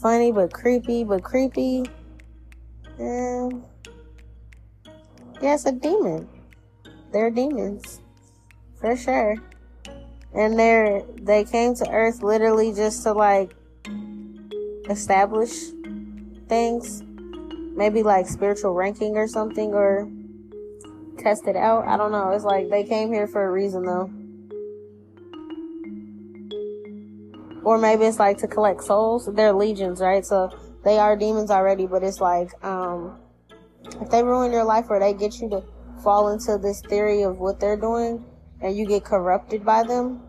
funny but creepy, but creepy. And yeah, it's a demon. They're demons. For sure. And they're they came to Earth literally just to like establish things. Maybe like spiritual ranking or something or test it out. I don't know. It's like they came here for a reason though. Or maybe it's like to collect souls. They're legions, right? So they are demons already, but it's like, um, if they ruin your life or they get you to fall into this theory of what they're doing and you get corrupted by them,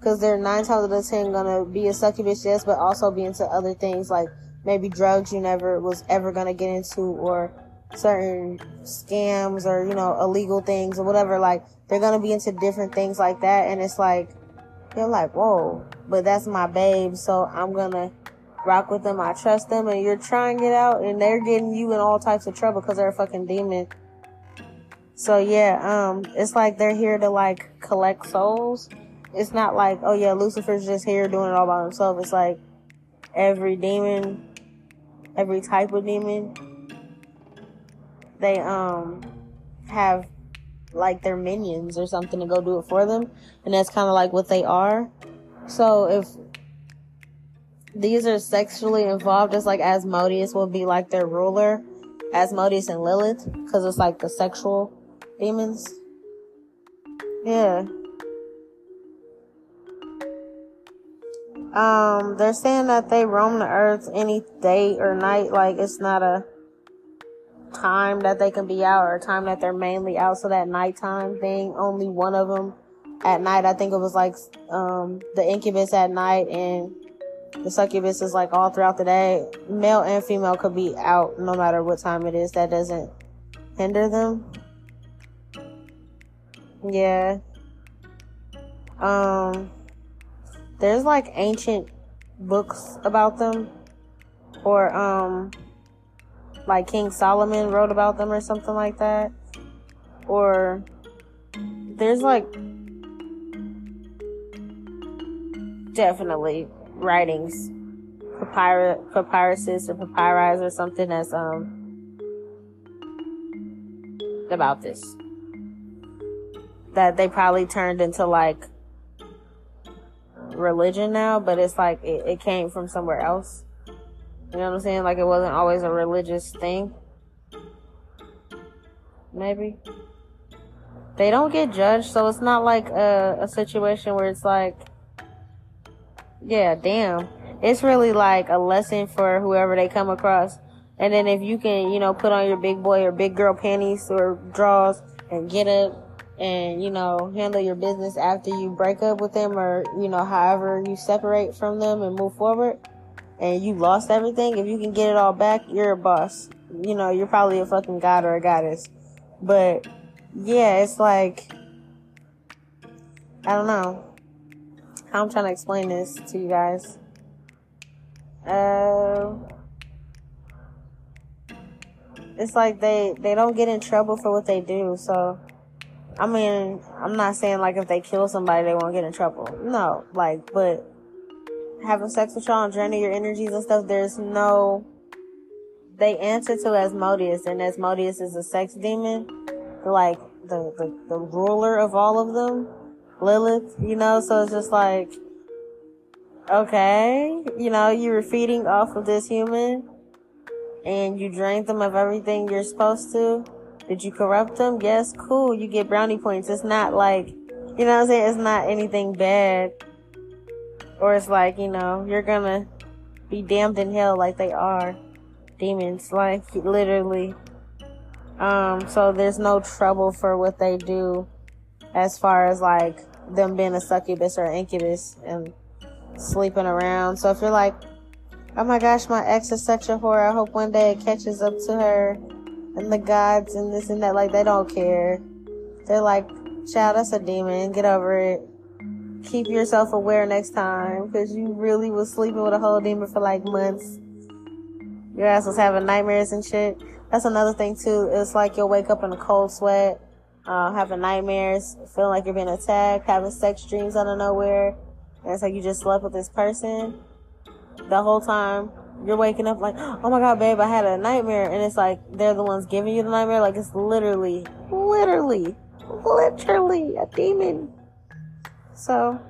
because they're nine times out of ten gonna be a succubus, yes, but also be into other things like maybe drugs you never was ever gonna get into or certain scams or you know illegal things or whatever like they're gonna be into different things like that and it's like you're like whoa but that's my babe so i'm gonna rock with them. I trust them and you're trying it out and they're getting you in all types of trouble because they're a fucking demon. So yeah um it's like they're here to like collect souls. It's not like oh yeah lucifer's just here doing it all by himself. It's like every demon every type of demon they um have like their minions or something to go do it for them. And that's kind of like what they are. So if these are sexually involved it's like asmodeus will be like their ruler. Asmodeus and lilith because it's like the sexual demons. Yeah. Um they're saying that they roam the earth any day or night like it's not a time that they can be out or time that they're mainly out. So that nighttime thing, only one of them at night. I think it was like um, the incubus at night and the succubus is like all throughout the day. Male and female could be out no matter what time it is. That doesn't hinder them. Yeah. Um, there's like ancient books about them or um like King Solomon wrote about them or something like that. Or there's like definitely writings, papyrus, papyruses or papyri or something that's um about this that they probably turned into like religion now, but it's like it, it came from somewhere else. You know what I'm saying? Like it wasn't always a religious thing. Maybe. They don't get judged, so it's not like a, a situation where it's like, yeah, damn. It's really like a lesson for whoever they come across. And then if you can, you know, put on your big boy or big girl panties or drawers and get up and, you know, handle your business after you break up with them or, you know, however you separate from them and move forward and you lost everything, if you can get it all back, you're a boss. You know, you're probably a fucking god or a goddess. But yeah, it's like I don't know. How I'm trying to explain this to you guys. Uh, it's like they they don't get in trouble for what they do. So, I mean, I'm not saying like if they kill somebody they won't get in trouble. No, like, but having sex with y'all and draining your energies and stuff, there's no. They answer to Asmodeus, and Asmodeus is a sex demon, like the, the, the ruler of all of them. Lilith, you know, so it's just like, okay, you know, you were feeding off of this human and you drained them of everything you're supposed to. Did you corrupt them? Yes, cool. You get brownie points. It's not like, you know what I'm saying? It's not anything bad. Or it's like, you know, you're gonna be damned in hell like they are. Demons, like, literally. Um, so there's no trouble for what they do as far as like them being a succubus or incubus and sleeping around. So if you're like, oh my gosh, my ex is such a whore, I hope one day it catches up to her and the gods and this and that, like they don't care. They're like, child, that's a demon, get over it. Keep yourself aware next time because you really was sleeping with a whole demon for like months. Your ass was having nightmares and shit. That's another thing too. It's like you'll wake up in a cold sweat, uh, having nightmares, feeling like you're being attacked, having sex dreams out of nowhere. And it's like you just slept with this person the whole time. You're waking up like, oh my god, babe, I had a nightmare. And it's like they're the ones giving you the nightmare. Like it's literally, literally, literally a demon. So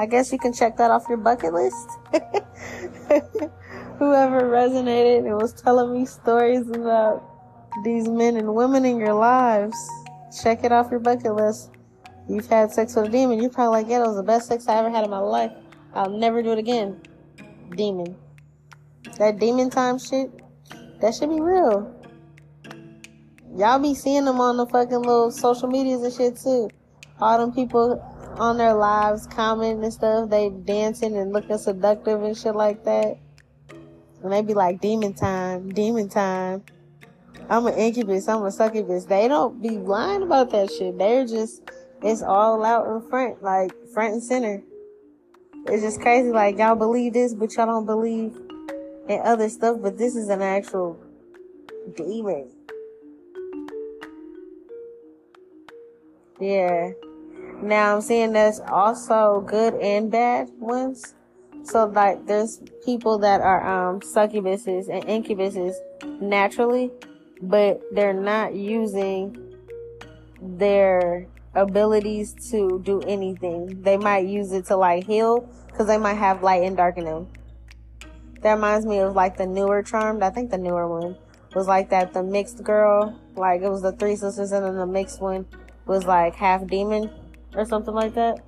I guess you can check that off your bucket list. Whoever resonated and was telling me stories about these men and women in your lives, check it off your bucket list. You've had sex with a demon. You're probably like, yeah, that was the best sex I ever had in my life. I'll never do it again. Demon. That demon time shit, that should be real. Y'all be seeing them on the fucking little social medias and shit too. All them people on their lives commenting and stuff, they dancing and looking seductive and shit like that. And they be like, demon time, demon time. I'm an incubus, I'm a succubus. They don't be lying about that shit. They're just it's all out in front, like front and center. It's just crazy. Like y'all believe this, but y'all don't believe in other stuff. But this is an actual demon. Yeah. Now I'm seeing there's also good and bad ones. So like there's people that are um succubuses and incubuses naturally, but they're not using their abilities to do anything. They might use it to like heal because they might have light and dark in them. That reminds me of like the newer Charmed. I think the newer one was like that. The mixed girl, like it was the three sisters, and then the mixed one was like half demon or something like that.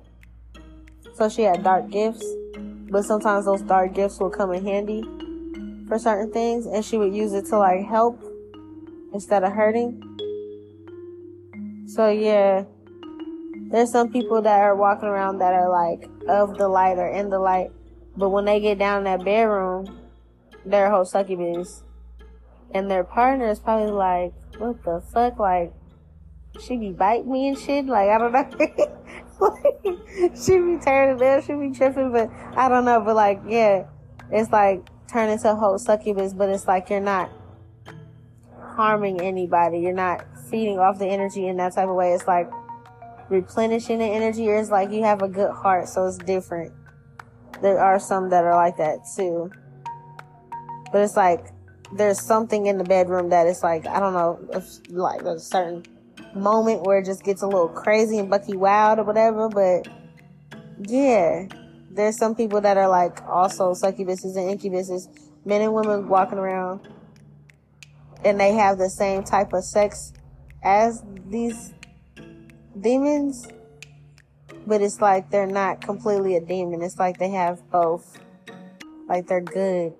So she had dark gifts, but sometimes those dark gifts would come in handy for certain things, and she would use it to like help instead of hurting. So yeah, there's some people that are walking around that are like of the light or in the light, but when they get down in that bedroom, they're whole succubus. And their partner is probably like, what the fuck? Like, she be biting me and shit? Like, I don't know. like, she be turning there, she be tripping, but I don't know. But like, yeah, it's like turning to a whole succubus, but it's like you're not harming anybody. You're not feeding off the energy in that type of way. It's like replenishing the energy or it's like you have a good heart, so it's different. There are some that are like that too. But it's like there's something in the bedroom that it's like, I don't know, if like a certain moment where it just gets a little crazy and Bucky wild or whatever, but yeah. There's some people that are like also succubuses and incubuses, men and women walking around and they have the same type of sex as these demons, but it's like they're not completely a demon. It's like they have both. Like they're good.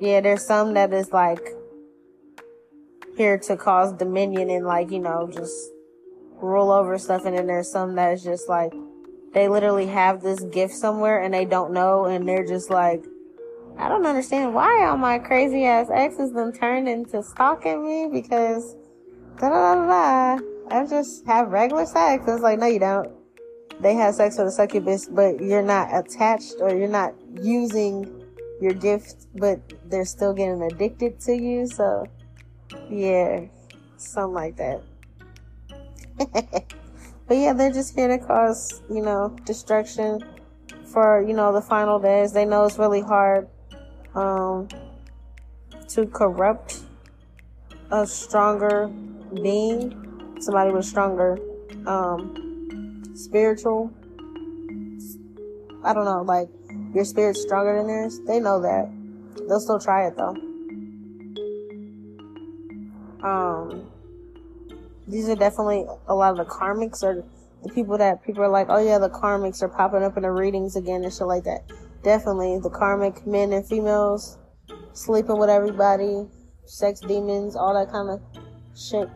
Yeah, there's some that is like here to cause dominion and like, you know, just rule over stuff. And then there's some that is just like, they literally have this gift somewhere and they don't know. And they're just like, I don't understand why all my crazy ass exes then turned into stalking me because da da da da. I just have regular sex. It's like, no, you don't. They have sex with a succubus, but you're not attached or you're not using your gift, but they're still getting addicted to you. So, yeah, something like that. but yeah, they're just here to cause, you know, destruction for, you know, the final days. They know it's really hard, um, to corrupt a stronger being somebody with stronger um, spiritual. I don't know, like your spirit's stronger than theirs. They know that. They'll still try it though. Um, these are definitely a lot of the karmics or the people that people are like, oh yeah, the karmics are popping up in the readings again and shit like that. Definitely the karmic men and females sleeping with everybody, sex demons, all that kind of shit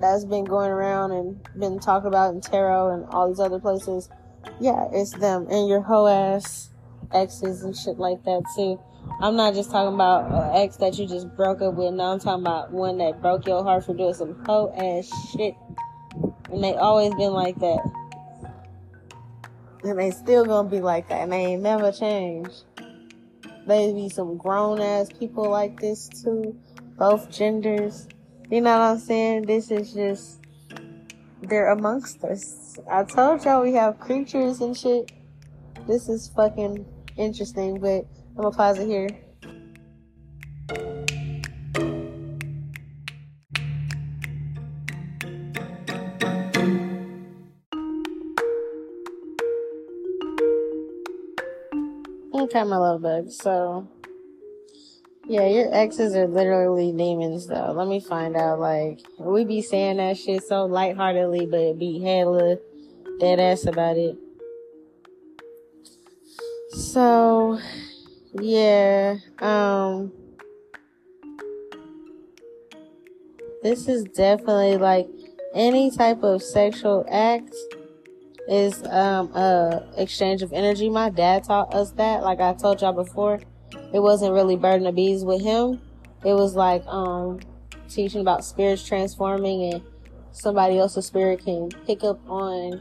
that's been going around and been talked about in tarot and all these other places. Yeah, it's them and your hoe ass exes and shit like that too. I'm not just talking about an ex that you just broke up with. No, I'm talking about one that broke your heart for doing some hoe ass shit. And they always been like that. And they still gonna be like that. And they ain't never changed. They be some grown ass people like this too. Both genders. You know what I'm saying? This is just, they're amongst us. I told y'all we have creatures and shit. This is fucking interesting, but I'm gonna pause it here. Okay, my love bug. So, yeah, your exes are literally demons, though. Let me find out. Like, we be saying that shit so lightheartedly, but be hella dead ass about it. So, yeah, um, this is definitely like any type of sexual act is um a exchange of energy. My dad taught us that. Like I told y'all before, it wasn't really burden of bees with him. It was like um teaching about spirits transforming and somebody else's spirit can pick up on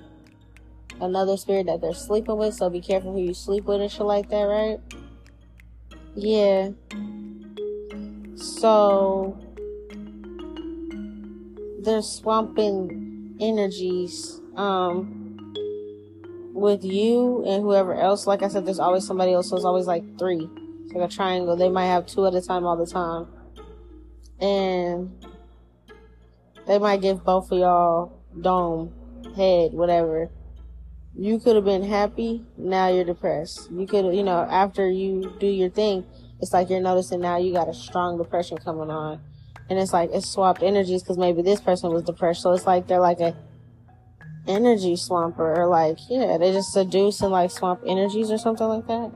another spirit that they're sleeping with. So be careful who you sleep with and shit like that, right? Yeah. So they're swamping energies um with you and whoever else. Like I said, there's always somebody else. So it's always like three. It's like a triangle. They might have two at a time all the time. And they might give both of y'all dome, head, whatever you could have been happy. Now you're depressed. You could, you know, after you do your thing, it's like you're noticing now you got a strong depression coming on. And it's like it's swapped energies because maybe this person was depressed. So it's like they're like a energy swamper or like, yeah, they just seduce and like swamp energies or something like that.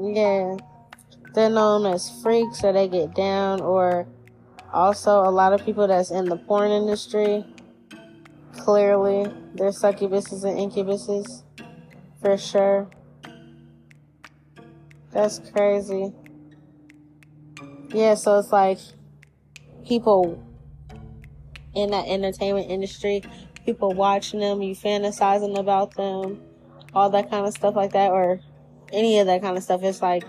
Yeah. They're known um, as freaks or they get down or also, a lot of people that's in the porn industry, clearly, they're succubuses and incubuses. For sure. That's crazy. Yeah, so it's like people in that entertainment industry, people watching them, you fantasizing about them, all that kind of stuff like that, or any of that kind of stuff. It's like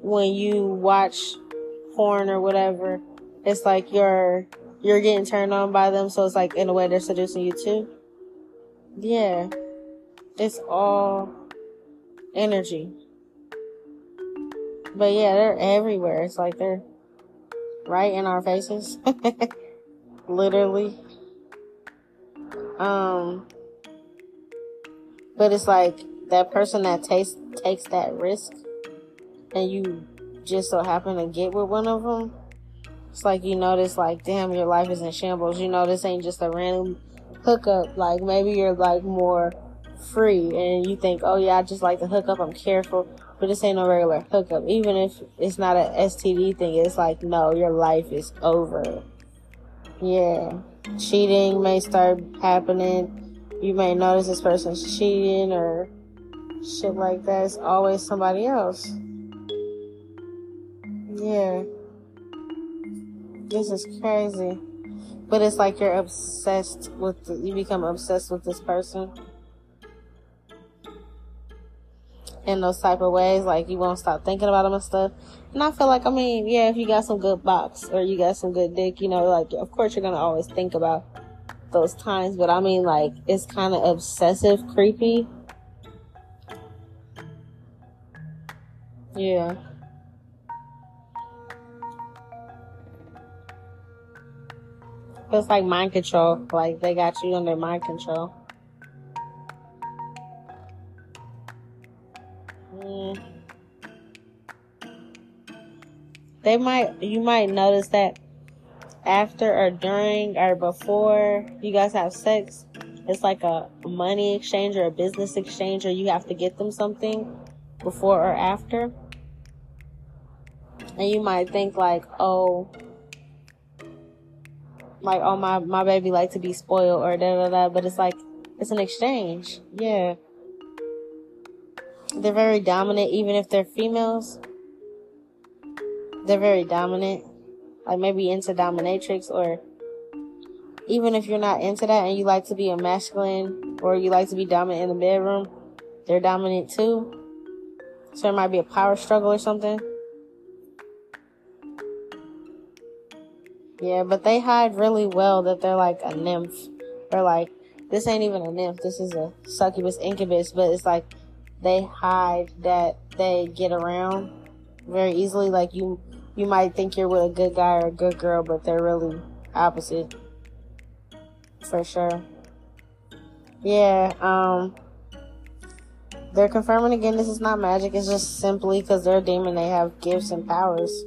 when you watch porn or whatever, it's like you're you're getting turned on by them, so it's like in a way they're seducing you too. Yeah. It's all energy. But yeah, they're everywhere. It's like they're right in our faces. Literally. Um but it's like that person that takes takes that risk and you just so happen to get with one of them, it's like you notice, like, damn, your life is in shambles. You know, this ain't just a random hookup. Like, maybe you're like more free and you think, oh yeah, I just like to hook up. I'm careful, but this ain't no regular hookup. Even if it's not a STD thing, it's like, no, your life is over. Yeah. Cheating may start happening. You may notice this person's cheating or shit like that. It's always somebody else. Yeah. This is crazy. But it's like you're obsessed with, the, you become obsessed with this person. In those type of ways, like you won't stop thinking about them and stuff. And I feel like, I mean, yeah, if you got some good box or you got some good dick, you know, like, of course you're gonna always think about those times, but I mean, like, it's kind of obsessive, creepy. Yeah. It's like mind control. Like they got you under mind control. Mm. They might, you might notice that after or during or before you guys have sex, it's like a money exchange or a business exchange, or you have to get them something before or after. And you might think like, oh, like oh my my baby like to be spoiled or da da da, but it's like it's an exchange. Yeah. They're very dominant, even if they're females. They're very dominant. Like maybe into dominatrix or even if you're not into that and you like to be a masculine or you like to be dominant in the bedroom, they're dominant too. So there might be a power struggle or something. Yeah, but they hide really well that they're like a nymph. They're like, this ain't even a nymph. This is a succubus incubus, but it's like they hide that they get around very easily. Like you, you might think you're with a good guy or a good girl, but they're really opposite. For sure. Yeah, um, they're confirming again this is not magic, it's just simply because they're a demon, they have gifts and powers.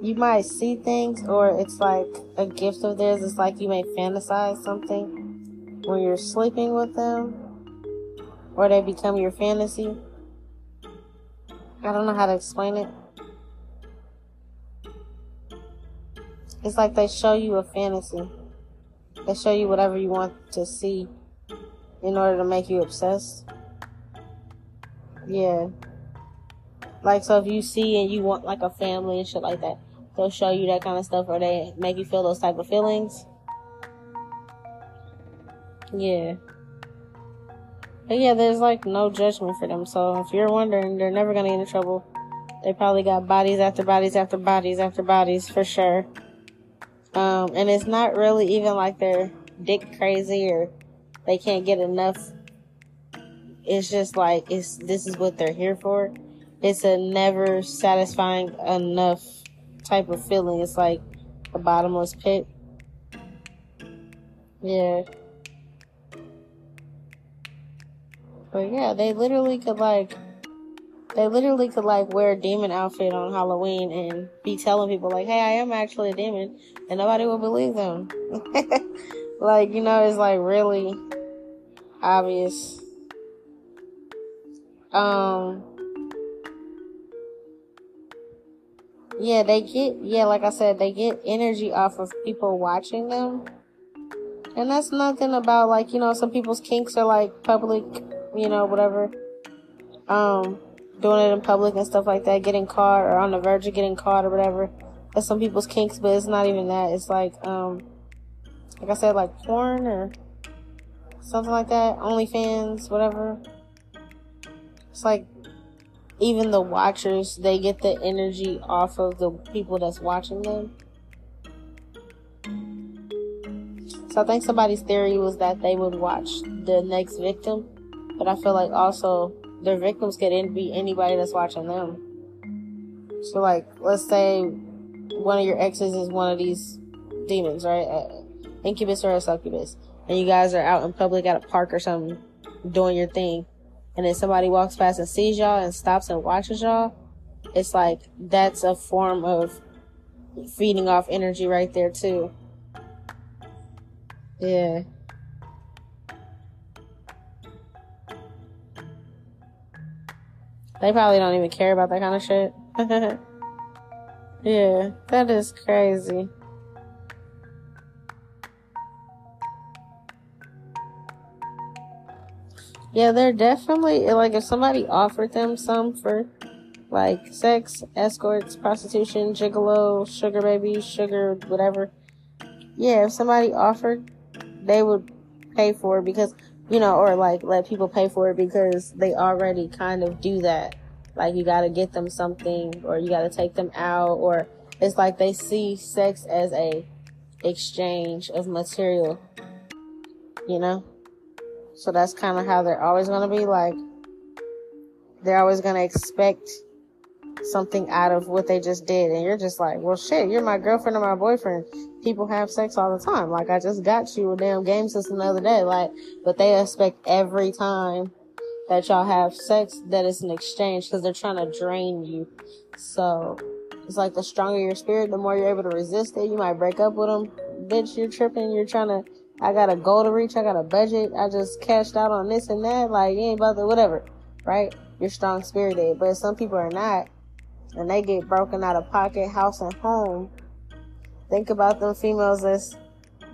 You might see things, or it's like a gift of theirs. It's like you may fantasize something when you're sleeping with them, or they become your fantasy. I don't know how to explain it. It's like they show you a fantasy. They show you whatever you want to see in order to make you obsessed. Yeah. Like, so if you see and you want like a family and shit like that, they'll show you that kind of stuff or they make you feel those type of feelings. Yeah. But yeah, there's like no judgment for them. So if you're wondering, they're never gonna get in trouble. They probably got bodies after bodies after bodies after bodies for sure. Um, and it's not really even like they're dick crazy or they can't get enough. It's just like it's this is what they're here for. It's a never satisfying enough type of feeling. It's like a bottomless pit. Yeah. But yeah, they literally could like they literally could like wear a demon outfit on Halloween and be telling people like, "Hey, I am actually a demon," and nobody will believe them. like you know, it's like really obvious. Um. Yeah, they get yeah, like I said, they get energy off of people watching them. And that's nothing about like, you know, some people's kinks are like public, you know, whatever. Um doing it in public and stuff like that, getting caught or on the verge of getting caught or whatever. That's some people's kinks, but it's not even that. It's like, um, like I said, like porn or something like that. OnlyFans, whatever. It's like even the watchers, they get the energy off of the people that's watching them. So I think somebody's theory was that they would watch the next victim, but I feel like also their victims could be anybody that's watching them. So, like, let's say one of your exes is one of these demons, right? Uh, incubus or a succubus, and you guys are out in public at a park or something, doing your thing, and then somebody walks past and sees y'all and stops and watches y'all. It's like that's a form of feeding off energy right there too. Yeah. They probably don't even care about that kind of shit. yeah, that is crazy. Yeah, they're definitely like if somebody offered them some for like sex, escorts, prostitution, gigolo, sugar baby, sugar, whatever. Yeah, if somebody offered, they would pay for it because you know, or like let people pay for it because they already kind of do that. Like you gotta get them something or you gotta take them out or it's like they see sex as a exchange of material. You know? So that's kind of how they're always gonna be like they're always gonna expect something out of what they just did. And you're just like, well, shit, you're my girlfriend or my boyfriend. People have sex all the time. Like, I just got you a damn game system the other day. Like, but they expect every time that y'all have sex that it's an exchange because they're trying to drain you. So, it's like the stronger your spirit, the more you're able to resist it. You might break up with them. Bitch, you're tripping. You're trying to, I got a goal to reach. I got a budget. I just cashed out on this and that. Like, you ain't about whatever. Right? You're strong spirited. But some people are not and they get broken out of pocket, house, and home. Think about them females that's,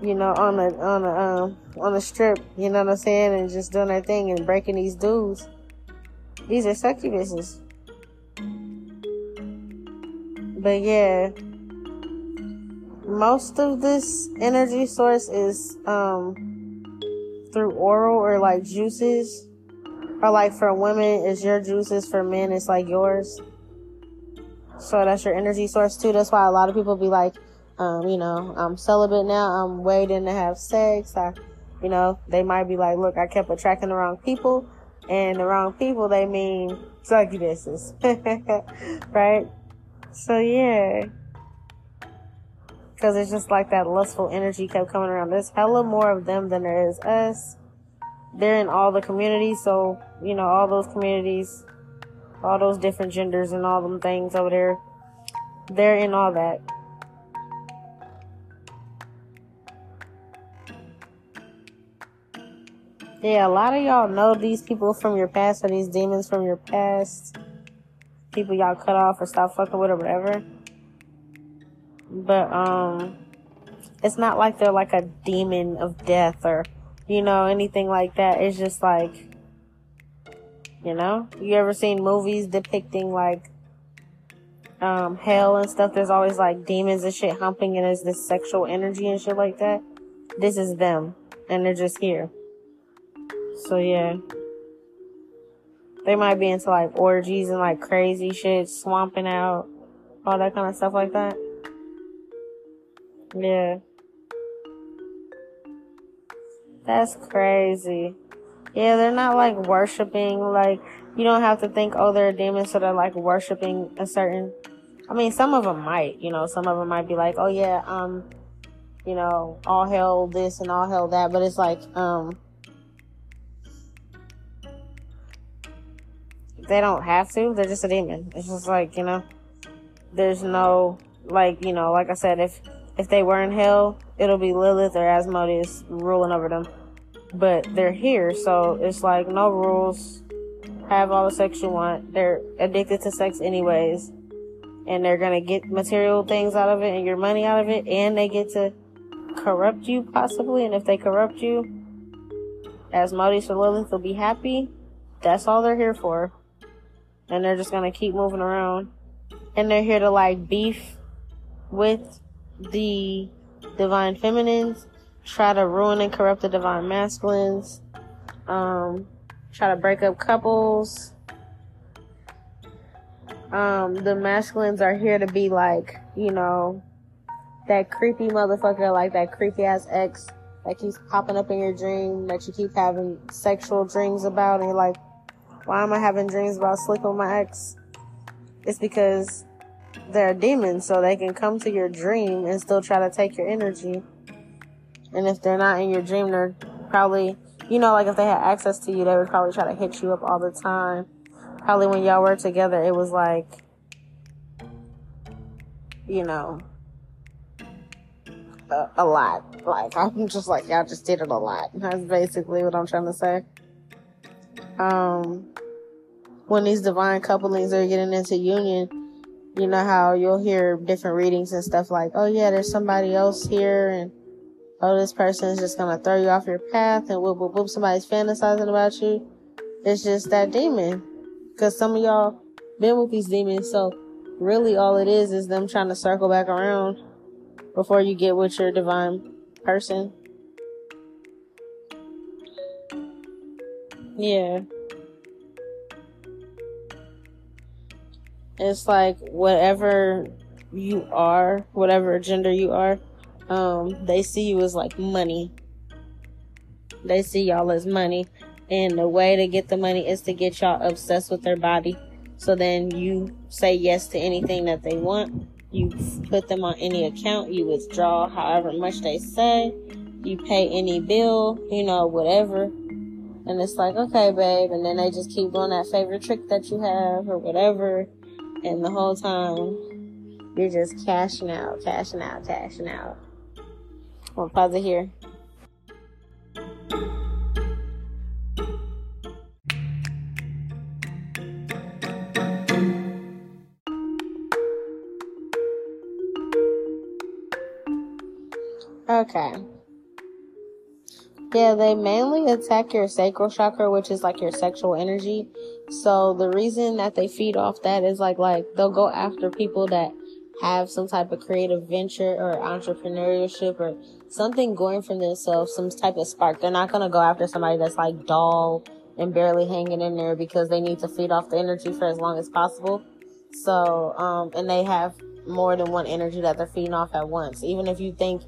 you know, on a on a um, on a strip, you know what I'm saying, and just doing their thing and breaking these dudes. These are succubuses. But yeah, most of this energy source is um through oral or like juices. Or like for women, it's your juices. For men, it's like yours. So that's your energy source too. That's why a lot of people be like, um, you know, I'm celibate now. I'm waiting to have sex. I, you know, they might be like, look, I kept attracting the wrong people, and the wrong people they mean succubuses, right? So yeah, because it's just like that lustful energy kept coming around. There's hella more of them than there is us. They're in all the communities, so you know, all those communities all those different genders and all them things over there. They're in all that. Yeah, a lot of y'all know these people from your past or these demons from your past. People y'all cut off or stop fucking with or whatever. But, um, it's not like they're like a demon of death or, you know, anything like that. It's just like, you know, you ever seen movies depicting like um, hell and stuff? There's always like demons and shit humping, and there's this sexual energy and shit like that. This is them, and they're just here. So yeah, they might be into like orgies and like crazy shit, swamping out, all that kind of stuff like that. Yeah. That's crazy. Yeah, they're not like worshiping, like, you don't have to think, oh, they're demons, so they're like worshiping a certain. I mean, some of them might, you know, some of them might be like, oh, yeah, um, you know, all hell this and all hell that, but it's like, um, they don't have to, they're just a demon. It's just like, you know, there's no, like, you know, like I said, if, if they were in hell, it'll be Lilith or Asmodeus ruling over them but they're here, so it's like no rules. Have all the sex you want. They're addicted to sex anyways, and they're gonna get material things out of it and your money out of it, and they get to corrupt you possibly. And if they corrupt you, Asmodeus or Lilith will be happy. That's all they're here for, and they're just gonna keep moving around, and they're here to like beef with the divine feminines try to ruin and corrupt the divine masculines, um, try to break up couples. Um, the masculines are here to be like, you know, that creepy motherfucker, like that creepy ass ex that keeps popping up in your dream, that you keep having sexual dreams about, and you're like, why am I having dreams about sleeping with my ex? It's because they're demons, so they can come to your dream and still try to take your energy. And if they're not in your dream, they're probably, you know, like if they had access to you, they would probably try to hit you up all the time. Probably when y'all were together, it was like, you know, a, a lot. Like, I'm just like, y'all just did it a lot. That's basically what I'm trying to say. Um, when these divine couplings are getting into union, you know how you'll hear different readings and stuff like, oh yeah, there's somebody else here and oh, this person is just gonna throw you off your path and whoop, whoop, whoop, somebody's fantasizing about you. It's just that demon. Cause some of y'all been with these demons, so really all it is is them trying to circle back around before you get with your divine person. Yeah. It's like whatever you are, whatever gender you are, um, they see you as like money. They see y'all as money. And the way to get the money is to get y'all obsessed with their body So then you say yes to anything that they want. You put them on any account. You withdraw however much they say. You pay any bill, you know, whatever. And it's like, okay, babe. And then they just keep doing that favorite trick that you have or whatever. And the whole time, you're just cashing out, cashing out, cashing out. I'll pause it here. Okay. Yeah, they mainly attack your sacral chakra, which is like your sexual energy. So the reason that they feed off that is like like they'll go after people that have some type of creative venture or entrepreneurship or something going for themselves, some type of spark. They're not gonna go after somebody that's like dull and barely hanging in there because they need to feed off the energy for as long as possible. So, um, and they have more than one energy that they're feeding off at once. Even if you think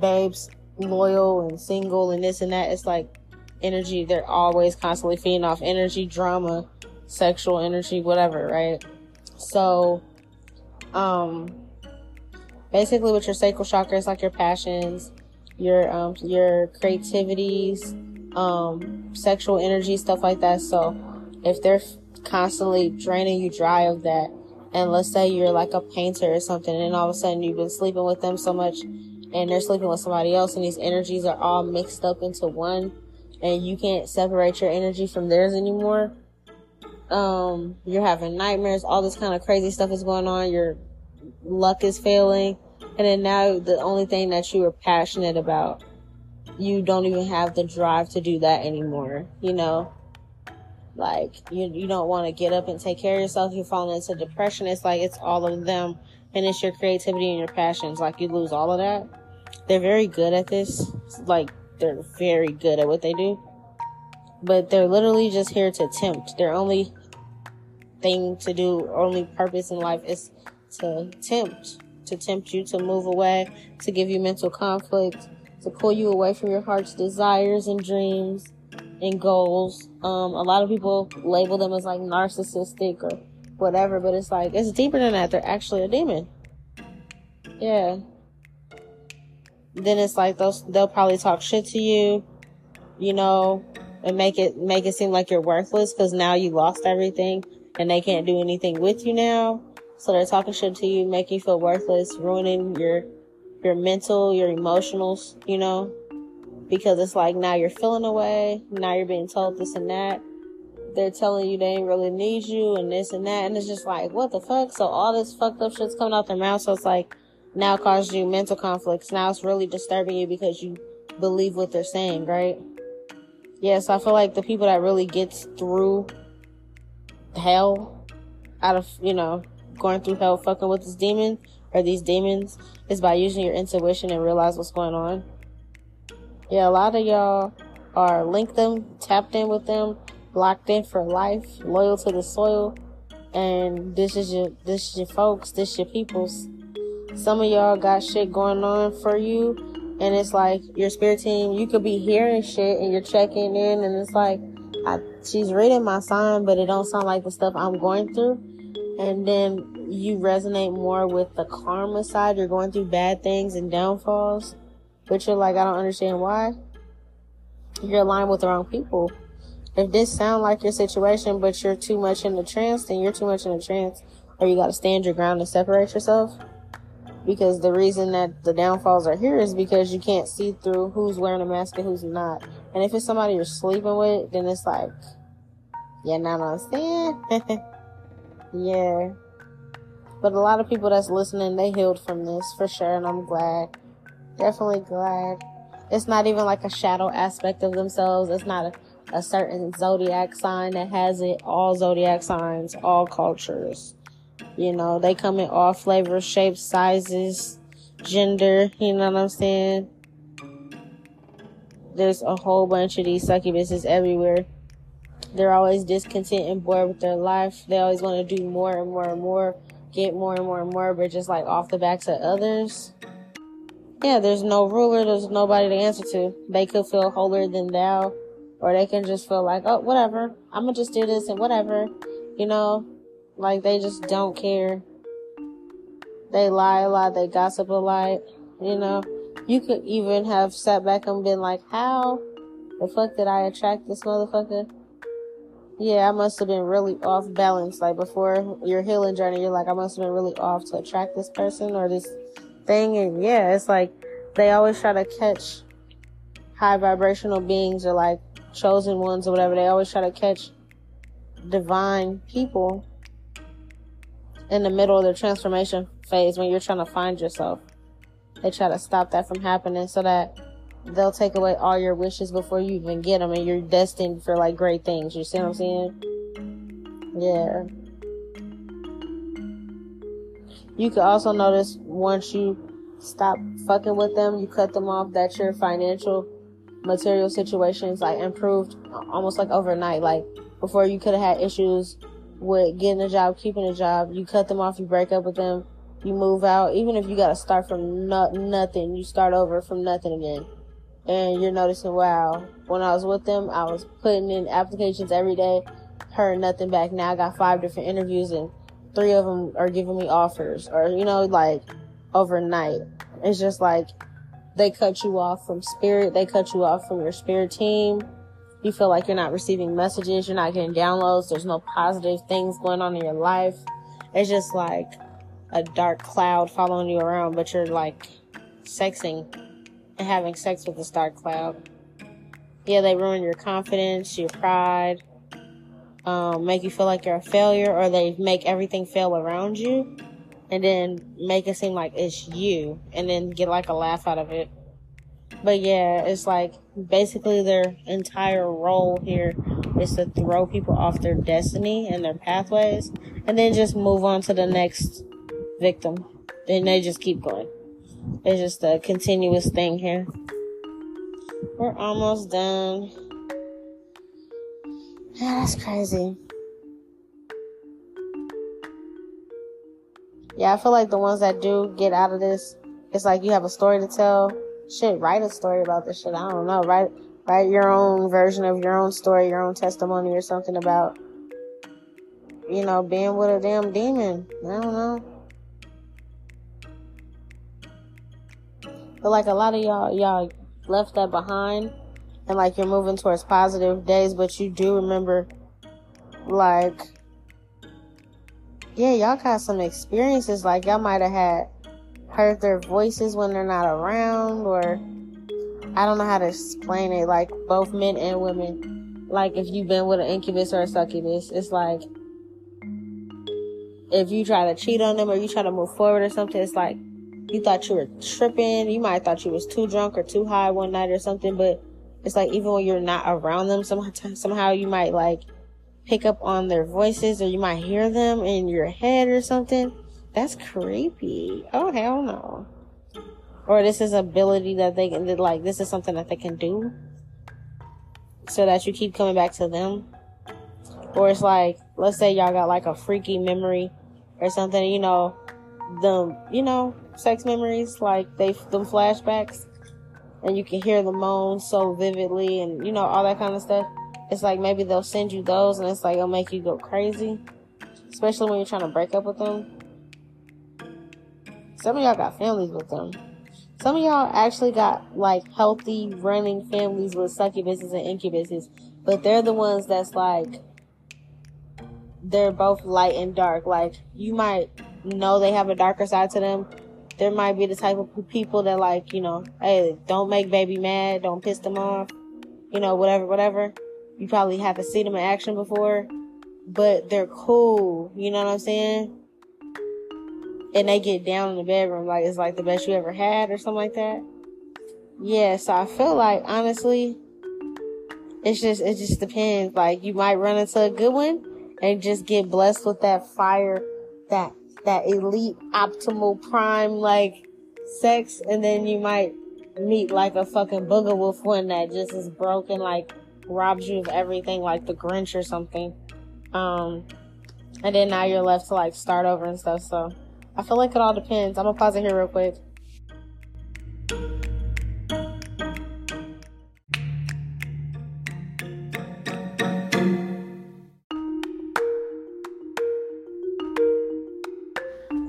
babes loyal and single and this and that. It's like energy. They're always constantly feeding off energy, drama, sexual energy, whatever, right? So, um, basically, with your sacral chakra, it's like your passions, your um, your creativities, um, sexual energy, stuff like that. So, if they're constantly draining you dry of that, and let's say you're like a painter or something, and all of a sudden you've been sleeping with them so much and they're sleeping with somebody else and these energies are all mixed up into one and you can't separate your energy from theirs anymore. Um, you're having nightmares, all this kind of crazy stuff is going on, your luck is failing, and then now the only thing that you were passionate about, you don't even have the drive to do that anymore, you know? Like, you, you don't want to get up and take care of yourself, you're falling into depression, it's like it's all of them, and it's your creativity and your passions, like you lose all of that they're very good at this. Like, they're very good at what they do. But they're literally just here to tempt. Their only thing to do, only purpose in life is to tempt. To tempt you to move away, to give you mental conflict, to pull you away from your heart's desires and dreams and goals. Um, a lot of people label them as like narcissistic or whatever, but it's like, it's deeper than that. They're actually a demon. Yeah then it's like those they'll probably talk shit to you, you know, and make it make it seem like you're worthless because now you lost everything and they can't do anything with you now. So they're talking shit to you, making you feel worthless, ruining your your mental, your emotionals, you know, because it's like now you're feeling away, now you're being told this and that. They're telling you they ain't really need you and this and that, and it's just like, what the fuck? So all this fucked up shit's coming out their mouth, so it's like, now causes you mental conflicts. Now it's really disturbing you because you believe what they're saying, right? Yes, yeah, so I feel like the people that really gets through hell out of, you know, going through hell fucking with this demon or these demons is by using your intuition and realize what's going on. Yeah, a lot of y'all are linked them, tapped in with them, locked in for life, loyal to the soil, and this is your this is your folks, this is your peoples. Some of y'all got shit going on for you, and it's like your spirit team, you could be hearing shit and you're checking in, and it's like, I, she's reading my sign, but it don't sound like the stuff I'm going through. And then you resonate more with the karma side. You're going through bad things and downfalls, but you're like, I don't understand why. You're aligned with the wrong people. If this sound like your situation, but you're too much in the trance, then you're too much in the trance, or you got to stand your ground and separate yourself because the reason that the downfalls are here is because you can't see through who's wearing a mask and who's not. And if it's somebody you're sleeping with, then it's like, yeah, not understand. yeah. But a lot of people that's listening, they healed from this for sure, and I'm glad. Definitely glad. It's not even like a shadow aspect of themselves. It's not a, a certain zodiac sign that has it. All zodiac signs, all cultures you know, they come in all flavors, shapes, sizes, gender, you know what I'm saying? There's a whole bunch of these succubuses everywhere. They're always discontent and bored with their life. They always want to do more and more and more, get more and more and more, but just like off the backs of others. Yeah, there's no ruler, there's nobody to answer to. They could feel holier than thou, or they can just feel like, oh, whatever, I'm gonna just do this and whatever, you know, Like they just don't care. They lie a lot, they gossip a lot, you know. You could even have sat back and been like, How the fuck did I attract this motherfucker? Yeah, I must have been really off balance. Like before your healing journey, you're like, I must have been really off to attract this person or this thing. And yeah, it's like they always try to catch high vibrational beings or like chosen ones or whatever. They always try to catch divine people in the middle of the transformation phase when you're trying to find yourself. They try to stop that from happening so that they'll take away all your wishes before you even get them and you're destined for like great things. You see what I'm saying? Yeah. You could also notice once you stop fucking with them, you cut them off, that your financial material situations like improved almost like overnight. Like before you could have had issues with getting a job, keeping a job. You cut them off, you break up with them, you move out. Even if you got to start from no- nothing, you start over from nothing again. And you're noticing, wow, when I was with them, I was putting in applications every day, heard nothing back. Now I got five different interviews and three of them are giving me offers or, you know, like overnight. It's just like they cut you off from spirit. They cut you off from your spirit team you feel like you're not receiving messages, you're not getting downloads, there's no positive things going on in your life. It's just like a dark cloud following you around, but you're like sexing and having sex with this dark cloud. Yeah, they ruin your confidence, your pride, um, make you feel like you're a failure, or they make everything fail around you, and then make it seem like it's you, and then get like a laugh out of it. But yeah, it's like basically their entire role here is to throw people off their destiny and their pathways and then just move on to the next victim. And they just keep going. It's just a continuous thing here. We're almost done. Yeah, that's crazy. Yeah, I feel like the ones that do get out of this, it's like you have a story to tell shit, write a story about this shit. I don't know. Write write your own version of your own story, your own testimony or something about you know, being with a damn demon. I don't know. But like a lot of y'all y'all left that behind and like you're moving towards positive days, but you do remember like yeah, y'all got some experiences like y'all might have had heard their voices when they're not around or I don't know how to explain it. Like both men and women like if you've been with an incubus or a succubus it's like if you try to cheat on them or you try to move forward or something it's like you thought you were tripping. You might have thought you was too drunk or too high one night or something but it's like even when you're not around them somehow somehow you might like pick up on their voices or you might hear them in your head or something that's creepy. Oh hell no. Or this is ability that they can like this is something that they can do. So that you keep coming back to them. Or it's like, let's say y'all got like a freaky memory or something, you know, the you know, sex memories, like they them flashbacks and you can hear the moans so vividly and you know, all that kind of stuff. It's like maybe they'll send you those and it's like it'll make you go crazy. Especially when you're trying to break up with them some of y'all got families with them. Some of y'all actually got like healthy running families with succubuses and incubuses, but they're the ones that's like they're both light and dark. Like you might know they have a darker side to them. There might be the type of people that like, you know, hey, don't make baby mad, don't piss them off, you know, whatever, whatever. You probably have to see them in action before, but they're cool. You know what I'm saying? And they get down in the bedroom like it's like the best you ever had or something like that. Yeah, so I feel like honestly, it's just it just depends. Like you might run into a good one and just get blessed with that fire, that that elite optimal prime like sex, and then you might meet like a fucking booger wolf one that just is broken, like robs you of everything, like the Grinch or something. Um, and then now you're left to like start over and stuff. So I feel like it all depends. I'm gonna pause it here real quick.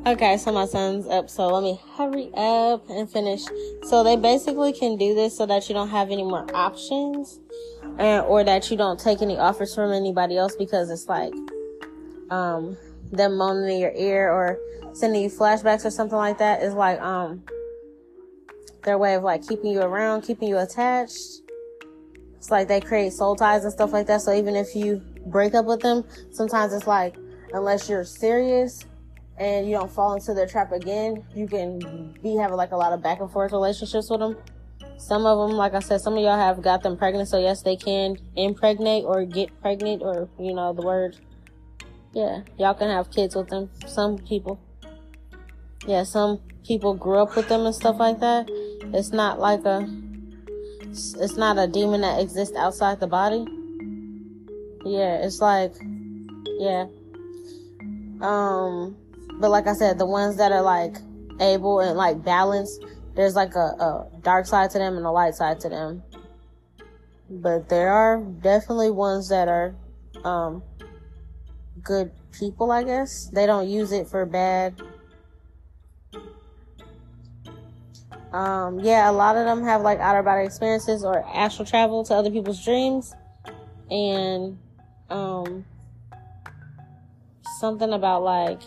Okay, so my son's up, so let me hurry up and finish. So they basically can do this so that you don't have any more options, and, or that you don't take any offers from anybody else because it's like, um, them moaning in your ear or sending you flashbacks or something like that is like, um, their way of like keeping you around, keeping you attached. It's like they create soul ties and stuff like that. So even if you break up with them, sometimes it's like, unless you're serious, and you don't fall into their trap again, you can be having like a lot of back and forth relationships with them. Some of them, like I said, some of y'all have got them pregnant, so yes, they can impregnate or get pregnant, or you know the word. Yeah, y'all can have kids with them. Some people. Yeah, some people grew up with them and stuff like that. It's not like a. It's not a demon that exists outside the body. Yeah, it's like, yeah. Um, but like I said, the ones that are like able and like balanced, there's like a, a dark side to them and a light side to them. But there are definitely ones that are um, good people, I guess. They don't use it for bad. Um, yeah, a lot of them have like outer body experiences or astral travel to other people's dreams. And um, something about like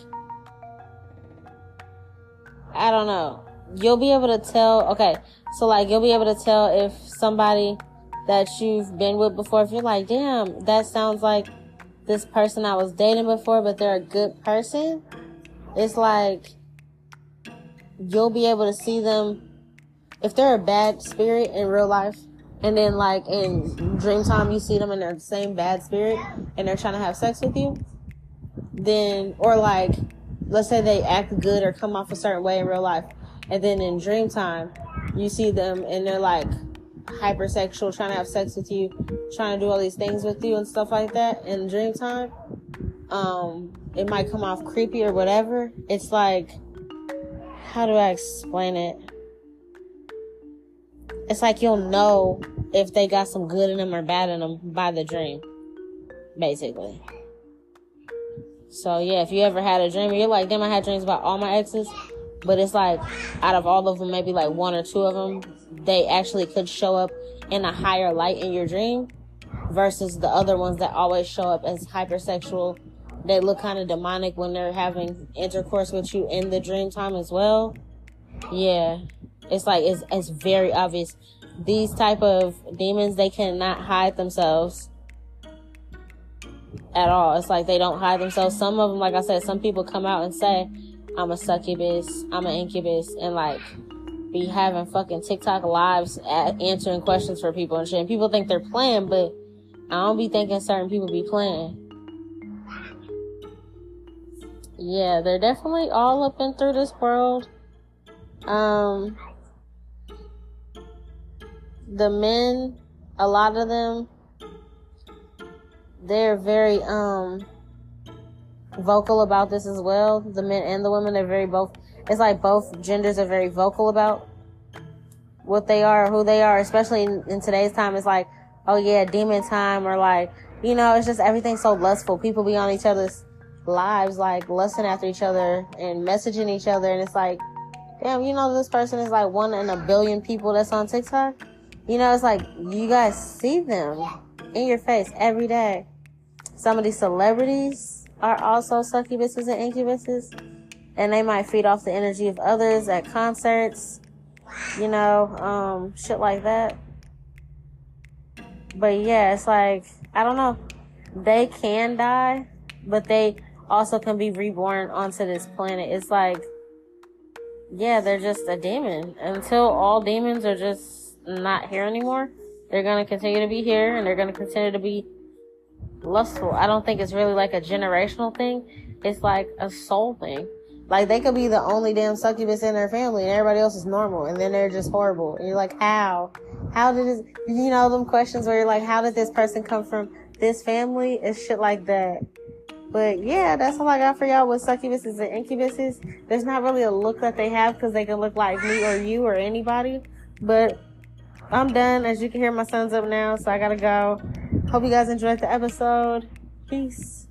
I don't know. You'll be able to tell. Okay, so like you'll be able to tell if somebody that you've been with before, if you're like, damn, that sounds like this person I was dating before, but they're a good person. It's like you'll be able to see them if they're a bad spirit in real life, and then like in dream time you see them in their same bad spirit and they're trying to have sex with you, then or like let's say they act good or come off a certain way in real life, and then in dream time, you see them and they're like hypersexual, trying to have sex with you, trying to do all these things with you and stuff like that in dream time. Um, it might come off creepy or whatever. It's like, how do I explain it? It's like you'll know if they got some good in them or bad in them by the dream, basically. So yeah, if you ever had a dream, you're like, damn, I had dreams about all my exes, but it's like out of all of them, maybe like one or two of them, they actually could show up in a higher light in your dream, versus the other ones that always show up as hypersexual. They look kind of demonic when they're having intercourse with you in the dream time as well. Yeah, it's like it's it's very obvious. These type of demons they cannot hide themselves at all. It's like they don't hide themselves. Some of them, like I said, some people come out and say, I'm a succubus, I'm an incubus, and like be having fucking TikTok lives at answering questions for people and shit. And people think they're playing, but I don't be thinking certain people be playing. Yeah, they're definitely all up and through this world. Um, the men, a lot of them, they're very um vocal about this as well. The men and the women are very both. It's like both genders are very vocal about what they are, who they are, especially in, in today's time. It's like, oh yeah, demon time, or like, you know, it's just everything so lustful. People be on each other's lives, like lusting after each other and messaging each other, and it's like, damn, you know, this person is like one in a billion people that's on TikTok. You know, it's like you guys see them in your face every day. Some of these celebrities are also succubuses and incubuses, and they might feed off the energy of others at concerts, you know, um, shit like that. But yeah, it's like, I don't know. They can die, but they also can be reborn onto this planet. It's like, yeah, they're just a demon. Until all demons are just not here anymore, they're gonna continue to be here and they're gonna continue to be lustful. I don't think it's really like a generational thing. It's like a soul thing. Like they could be the only damn succubus in their family and everybody else is normal and then they're just horrible. And you're like, how? How did this, you know, them questions where you're like, how did this person come from this family? It's shit like that. But yeah, that's all I got for y'all with succubuses and incubuses. There's not really a look that they have because they can look like me or you or anybody. But I'm done. As you can hear, my son's up now, so I gotta go. Hope you guys enjoyed the episode. Peace.